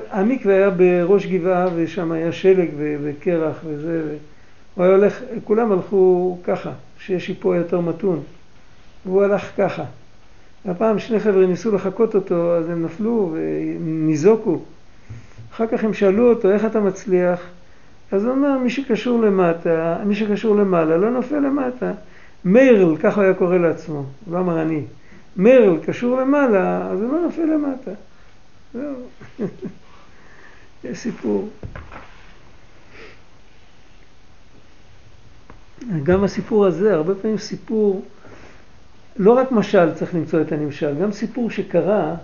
המקווה היה בראש גבעה ושם היה שלג וקרח וזה, הוא היה הולך, כולם הלכו ככה, שיש שיפוע יותר מתון, והוא הלך ככה. הפעם שני חבר'ה ניסו לחקות אותו, אז הם נפלו וניזוקו. אחר כך הם שאלו אותו, איך אתה מצליח? אז הוא אומר, מי שקשור למטה, מי שקשור למעלה לא נופל למטה. מרל, כך הוא היה קורא לעצמו, הוא לא אמר אני. מרל קשור למעלה, אז הוא לא נופל למטה. זהו. יש סיפור. גם הסיפור הזה, הרבה פעמים סיפור לא רק משל צריך למצוא את הנמשל, גם סיפור שקרה,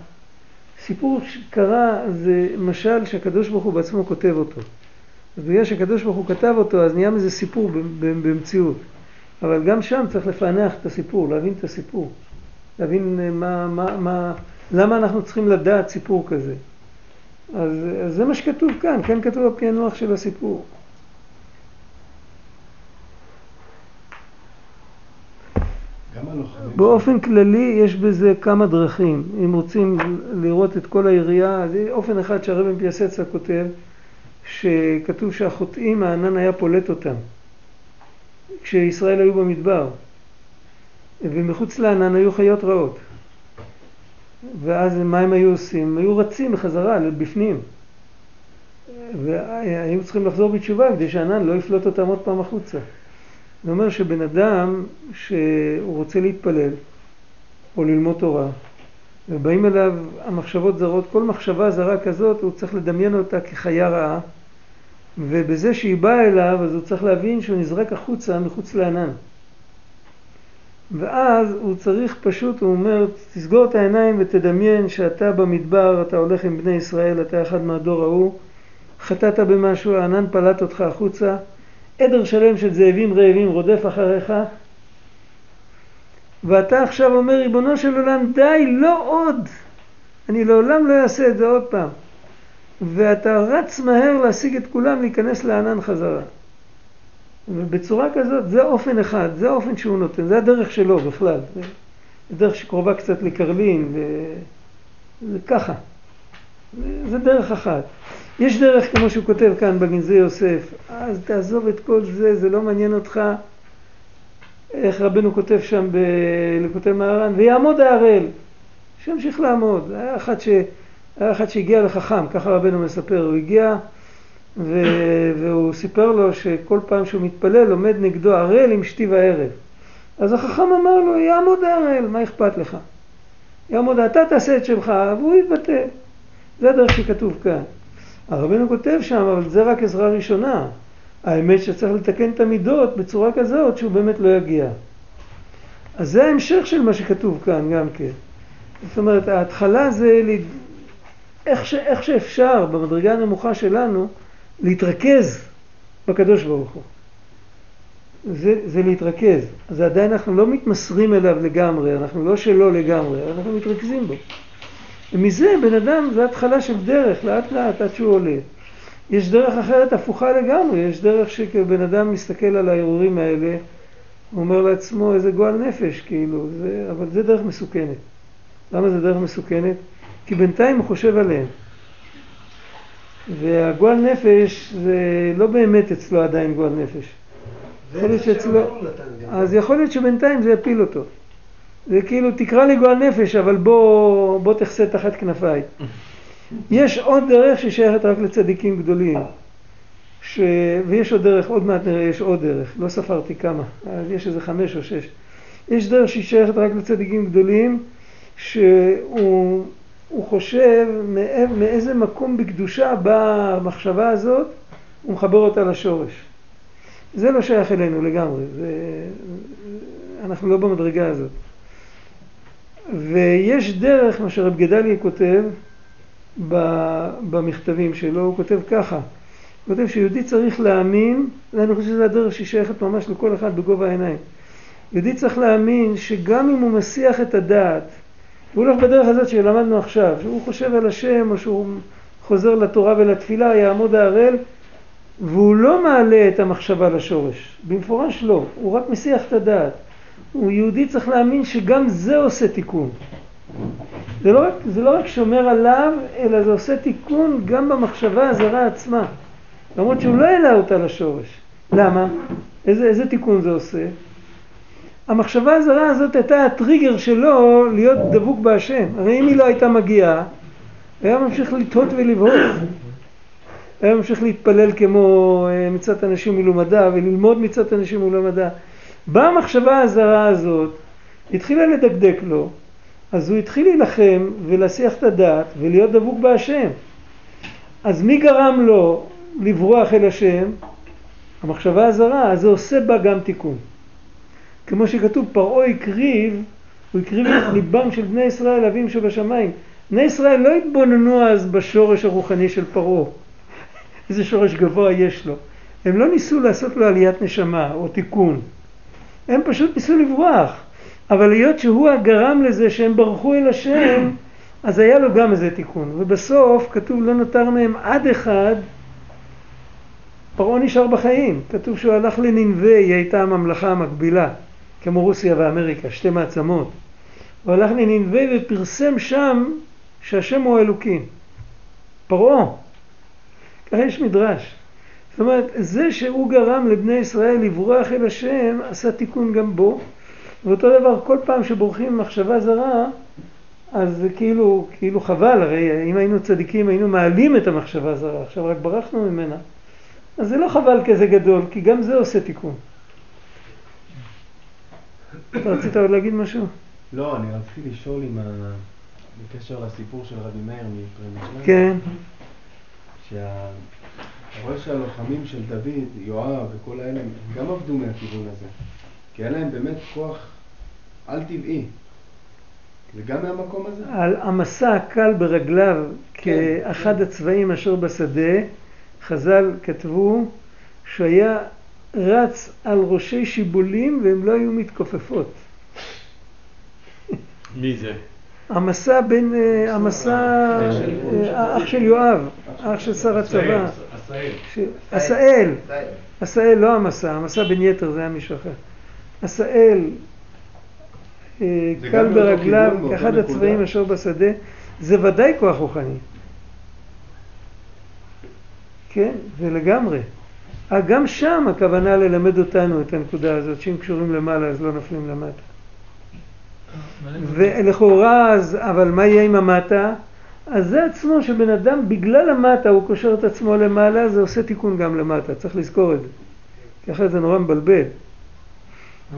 סיפור שקרה זה משל שהקדוש ברוך הוא בעצמו כותב אותו. אז בגלל שהקדוש ברוך הוא כתב אותו, אז נהיה מזה סיפור במציאות. אבל גם שם צריך לפענח את הסיפור, להבין את הסיפור. להבין מה, מה, מה, למה אנחנו צריכים לדעת סיפור כזה. אז, אז זה מה שכתוב כאן, כאן כתוב הפענוח של הסיפור. באופן כללי יש בזה כמה דרכים. אם רוצים לראות את כל היריעה, אז אופן אחד שהרבן פיאסצה כותב, שכתוב שהחוטאים, הענן היה פולט אותם. כשישראל היו במדבר, ומחוץ לענן היו חיות רעות. ואז מה הם היו עושים? היו רצים בחזרה, בפנים. והיו צריכים לחזור בתשובה כדי שהענן לא יפלוט אותם עוד פעם החוצה. זה אומר שבן אדם שהוא רוצה להתפלל או ללמוד תורה, ובאים אליו המחשבות זרות, כל מחשבה זרה כזאת הוא צריך לדמיין אותה כחיה רעה, ובזה שהיא באה אליו אז הוא צריך להבין שהוא נזרק החוצה מחוץ לענן. ואז הוא צריך פשוט, הוא אומר, תסגור את העיניים ותדמיין שאתה במדבר, אתה הולך עם בני ישראל, אתה אחד מהדור ההוא, חטאת במשהו, הענן פלט אותך החוצה, עדר שלם של זאבים רעבים רודף אחריך, ואתה עכשיו אומר, ריבונו של עולם, די, לא עוד. אני לעולם לא אעשה את זה עוד פעם. ואתה רץ מהר להשיג את כולם להיכנס לענן חזרה. ובצורה כזאת, זה אופן אחד, זה האופן שהוא נותן, זה הדרך שלו בכלל. זה דרך שקרובה קצת לקרלין, וזה ככה. זה דרך אחת. יש דרך, כמו שהוא כותב כאן בגנזי יוסף, אז תעזוב את כל זה, זה לא מעניין אותך. איך רבנו כותב שם בלקוטי מהר"ן, ויעמוד ההראל, שימשיך לעמוד. היה אחד, ש... היה אחד שהגיע לחכם, ככה רבנו מספר, הוא הגיע ו... והוא סיפר לו שכל פעם שהוא מתפלל עומד נגדו הראל עם שתי וערב. אז החכם אמר לו, יעמוד ההראל, מה אכפת לך? יעמוד, אתה תעשה את שלך, והוא יתבטא. זה הדרך שכתוב כאן. הרבנו כותב שם, אבל זה רק עזרה ראשונה. האמת שצריך לתקן את המידות בצורה כזאת שהוא באמת לא יגיע. אז זה ההמשך של מה שכתוב כאן גם כן. זאת אומרת, ההתחלה זה ל... איך, ש... איך שאפשר במדרגה הנמוכה שלנו להתרכז בקדוש ברוך הוא. זה, זה להתרכז. אז עדיין אנחנו לא מתמסרים אליו לגמרי, אנחנו לא שלו לגמרי, אנחנו מתרכזים בו. ומזה בן אדם, זה התחלה של דרך, לאט לאט עד שהוא עולה. יש דרך אחרת הפוכה לגמרי, יש דרך שכבן אדם מסתכל על הערעורים האלה, הוא אומר לעצמו איזה גועל נפש, כאילו, זה, אבל זה דרך מסוכנת. למה זה דרך מסוכנת? כי בינתיים הוא חושב עליהם. והגועל נפש זה לא באמת אצלו עדיין גועל נפש. יכול להיות שאצלו... אז יכול להיות שבינתיים זה יפיל אותו. זה כאילו תקרא לי גועל נפש, אבל בוא, בוא תחסה תחת כנפיי. יש עוד דרך ששייכת רק לצדיקים גדולים. ש... ויש עוד דרך, עוד מעט נראה, יש עוד דרך, לא ספרתי כמה, אז יש איזה חמש או שש. יש דרך שהיא שייכת רק לצדיקים גדולים, שהוא חושב מאיזה מקום בקדושה באה המחשבה הזאת, הוא מחבר אותה לשורש. זה לא שייך אלינו לגמרי, זה... אנחנו לא במדרגה הזאת. ויש דרך, מה שרב גדליה כותב במכתבים שלו, הוא כותב ככה, הוא כותב שיהודי צריך להאמין, ואני חושב שזו הדרך שהיא שייכת ממש לכל אחד בגובה העיניים. יהודי צריך להאמין שגם אם הוא מסיח את הדעת, הוא הולך בדרך הזאת שלמדנו עכשיו, שהוא חושב על השם או שהוא חוזר לתורה ולתפילה, יעמוד ההראל, והוא לא מעלה את המחשבה לשורש, במפורש לא, הוא רק מסיח את הדעת. הוא יהודי צריך להאמין שגם זה עושה תיקון. זה לא, רק, זה לא רק שומר עליו, אלא זה עושה תיקון גם במחשבה הזרה עצמה. למרות שהוא לא העלה אותה לשורש. למה? איזה, איזה תיקון זה עושה? המחשבה הזרה הזאת הייתה הטריגר שלו להיות דבוק בהשם. הרי אם היא לא הייתה מגיעה, היה ממשיך לטעות ולבהות. היה ממשיך להתפלל כמו אה, מצוות אנשים מלומדה וללמוד מצוות אנשים מלומדה. באה המחשבה הזרה הזאת, התחילה לדקדק לו, אז הוא התחיל להילחם ולהסיח את הדעת ולהיות דבוק בהשם. אז מי גרם לו לברוח אל השם? המחשבה הזרה, אז זה עושה בה גם תיקון. כמו שכתוב, פרעה הקריב, הוא הקריב את ליבם של בני ישראל אבים שבשמיים. בני ישראל לא התבוננו אז בשורש הרוחני של פרעה, איזה שורש גבוה יש לו. הם לא ניסו לעשות לו עליית נשמה או תיקון, הם פשוט ניסו לברוח. אבל היות שהוא הגרם לזה שהם ברחו אל השם, אז היה לו גם איזה תיקון. ובסוף כתוב לא נותר מהם עד אחד, פרעה נשאר בחיים. כתוב שהוא הלך לנינווה, היא הייתה הממלכה המקבילה, כמו רוסיה ואמריקה, שתי מעצמות. הוא הלך לנינווה ופרסם שם שהשם הוא אלוקים. פרעה. ככה יש מדרש. זאת אומרת, זה שהוא גרם לבני ישראל לברוח אל השם, עשה תיקון גם בו. ואותו דבר, כל פעם שבורחים ממחשבה זרה, אז כאילו, כאילו חבל, הרי אם היינו צדיקים היינו מעלים את המחשבה הזרה, עכשיו רק ברחנו ממנה. אז זה לא חבל כזה גדול, כי גם זה עושה תיקון. אתה רצית עוד להגיד משהו? לא, אני רציתי לשאול אם ה... בקשר לסיפור של רבי מאיר מפרמישלן. כן. שה... אתה רואה שהלוחמים של דוד, יואב וכל האלה, הם גם עבדו מהכיוון הזה. כי היה להם באמת כוח על-טבעי. זה גם מהמקום הזה? על המסע הקל ברגליו כן. כאחד הצבעים אשר בשדה, חז"ל כתבו שהוא היה רץ על ראשי שיבולים והם לא היו מתכופפות. מי זה? המסע בין, אה, המסע, אה, האח של יואב, האח של שר הצבא, עשאל, עשאל לא המסע, המסע בין יתר זה היה מישהו אחר. עשאל אה, קל ברגליו נקודה. הצבעים אשר בשדה, זה ודאי כוח רוחני. כן, זה לגמרי. אה, גם שם הכוונה ללמד אותנו את הנקודה הזאת, שאם קשורים למעלה אז לא נופלים למטה. ולכאורה אז, אבל מה יהיה עם המטה? אז זה עצמו שבן אדם בגלל המטה הוא קושר את עצמו למעלה, זה עושה תיקון גם למטה, צריך לזכור את זה. כי אחרת זה נורא מבלבל.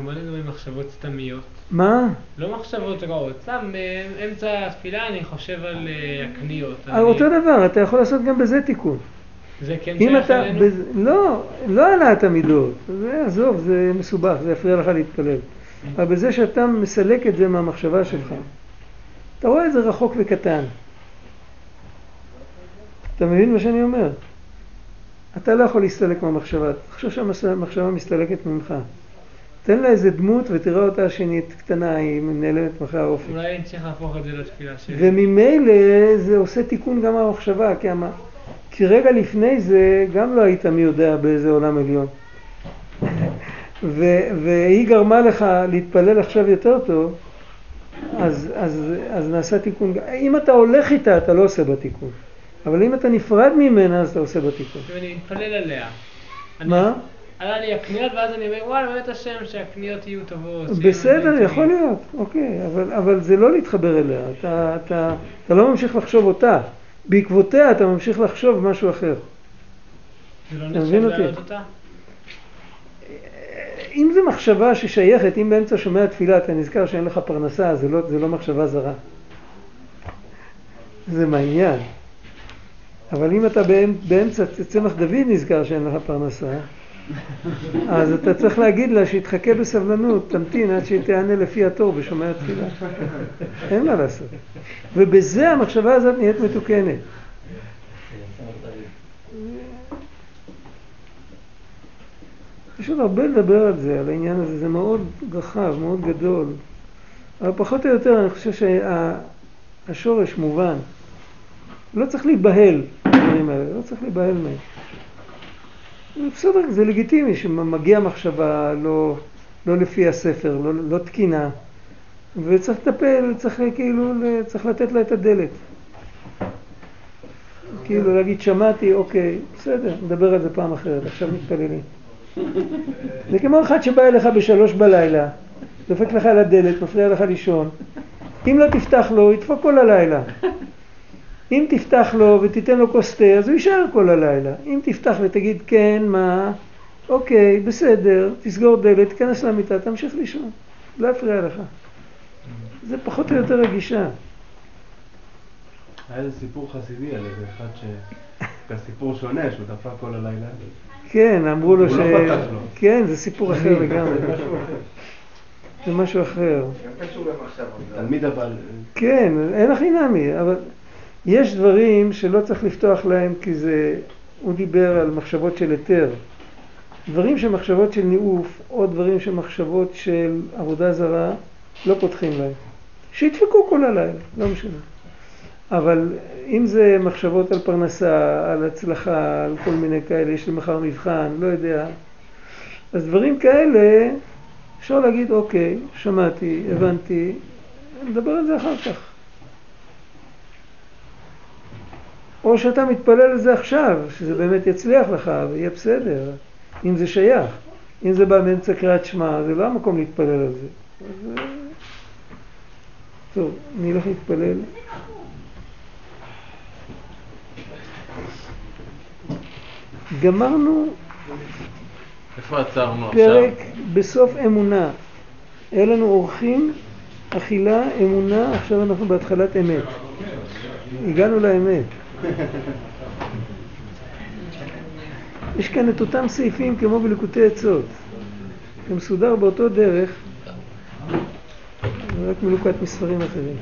מה לגבי מחשבות סתמיות? מה? לא מחשבות רעות, סתם באמצע התפילה אני חושב על אה, הקניות. אה, אני- אותו דבר, אתה יכול לעשות גם בזה תיקון. זה כן שייך אתה, אלינו? בז... לא, לא העלאת המידות, זה עזוב, זה מסובך, זה יפריע לך להתפלל. אבל בזה שאתה מסלק את זה מהמחשבה שלך, אתה רואה את זה רחוק וקטן. אתה מבין מה שאני אומר? אתה לא יכול להסתלק מהמחשבה, תחשוב שהמחשבה מסתלקת ממך. תן לה איזה דמות ותראה אותה שנהיית קטנה, היא נעלמת מאחורי האופק. אולי אני צריך להפוך את זה לתפילה שלי. וממילא זה עושה תיקון גם מהמחשבה, כי, המ... כי רגע לפני זה גם לא היית מי יודע באיזה עולם עליון. ו... והיא גרמה לך להתפלל עכשיו יותר טוב, אז, אז, אז נעשה תיקון. אם אתה הולך איתה, אתה לא עושה בה תיקון. אבל אם אתה נפרד ממנה, אז אתה עושה בה תיקון. אני מתפלל עליה. מה? עלה לי הקניות ואז אני אומר וואלה באמת השם שהקניות יהיו טובות. בסדר, טובים." יכול להיות, אוקיי, אבל, אבל זה לא להתחבר אליה, אתה, אתה, אתה לא ממשיך לחשוב אותה, בעקבותיה אתה ממשיך לחשוב משהו אחר. זה לא נחשב? להעלות אותה? אם זו מחשבה ששייכת, אם באמצע שומע תפילה אתה נזכר שאין לך פרנסה, זה לא, זה לא מחשבה זרה. זה מהעניין. אבל אם אתה באמצ- באמצע צמח דוד נזכר שאין לך פרנסה, אז אתה צריך להגיד לה שיתחכה בסבלנות, תמתין עד שהיא תענה לפי התור ושומע תפילה. אין מה לעשות. ובזה המחשבה הזאת נהיית מתוקנת. יש עוד הרבה לדבר על זה, על העניין הזה, זה מאוד רחב, מאוד גדול. אבל פחות או יותר אני חושב שהשורש מובן. לא צריך להיבהל בדברים האלה, לא צריך להיבהל מהם. בסדר, זה לגיטימי שמגיעה מחשבה לא, לא לפי הספר, לא, לא תקינה, וצריך לטפל, צריך כאילו, צריך לתת לה את הדלת. כאילו להגיד שמעתי, אוקיי, בסדר, נדבר על זה פעם אחרת, עכשיו מתפללים. זה כמו אחד שבא אליך בשלוש בלילה, דופק לך על הדלת, מפריע לך לישון. אם לא תפתח לו, ידפוק כל הלילה. אם תפתח לו ותיתן לו כוס תה, אז הוא יישאר כל הלילה. אם תפתח ותגיד כן, מה, אוקיי, בסדר, תסגור דלת, תיכנס למיטה, תמשיך לישון. לא יפריע לך. זה פחות או יותר הגישה. היה איזה סיפור חסידי על איזה אחד ש... זה סיפור שונה, שהוא דפק כל הלילה. כן, אמרו לו ש... הוא לא פתח לו. כן, זה סיפור אחר לגמרי. זה משהו אחר. זה משהו אחר. גם קשור למחשבות. תלמיד אבל, כן, אין הכי נמי, אבל יש דברים שלא צריך לפתוח להם כי זה, הוא דיבר על מחשבות של היתר. דברים שמחשבות של ניאוף או דברים שמחשבות של עבודה זרה, לא פותחים להם. שידפקו כל הלילה, לא משנה. אבל אם זה מחשבות על פרנסה, על הצלחה, על כל מיני כאלה, יש לי מחר מבחן, לא יודע, אז דברים כאלה, אפשר להגיד, אוקיי, שמעתי, הבנתי, נדבר על זה אחר כך. או שאתה מתפלל על זה עכשיו, שזה באמת יצליח לך ויהיה בסדר, אם זה שייך. אם זה בא מאמצע קריאת שמע, זה לא המקום להתפלל על זה. אז... טוב, אני אלך להתפלל. גמרנו איפה עצרנו עכשיו? פרק בסוף אמונה. היה לנו אורחים, אכילה, אמונה, עכשיו אנחנו בהתחלת אמת. הגענו לאמת. יש כאן את אותם סעיפים כמו בליקוטי עצות. זה מסודר באותו דרך, רק מלוקט מספרים אחרים.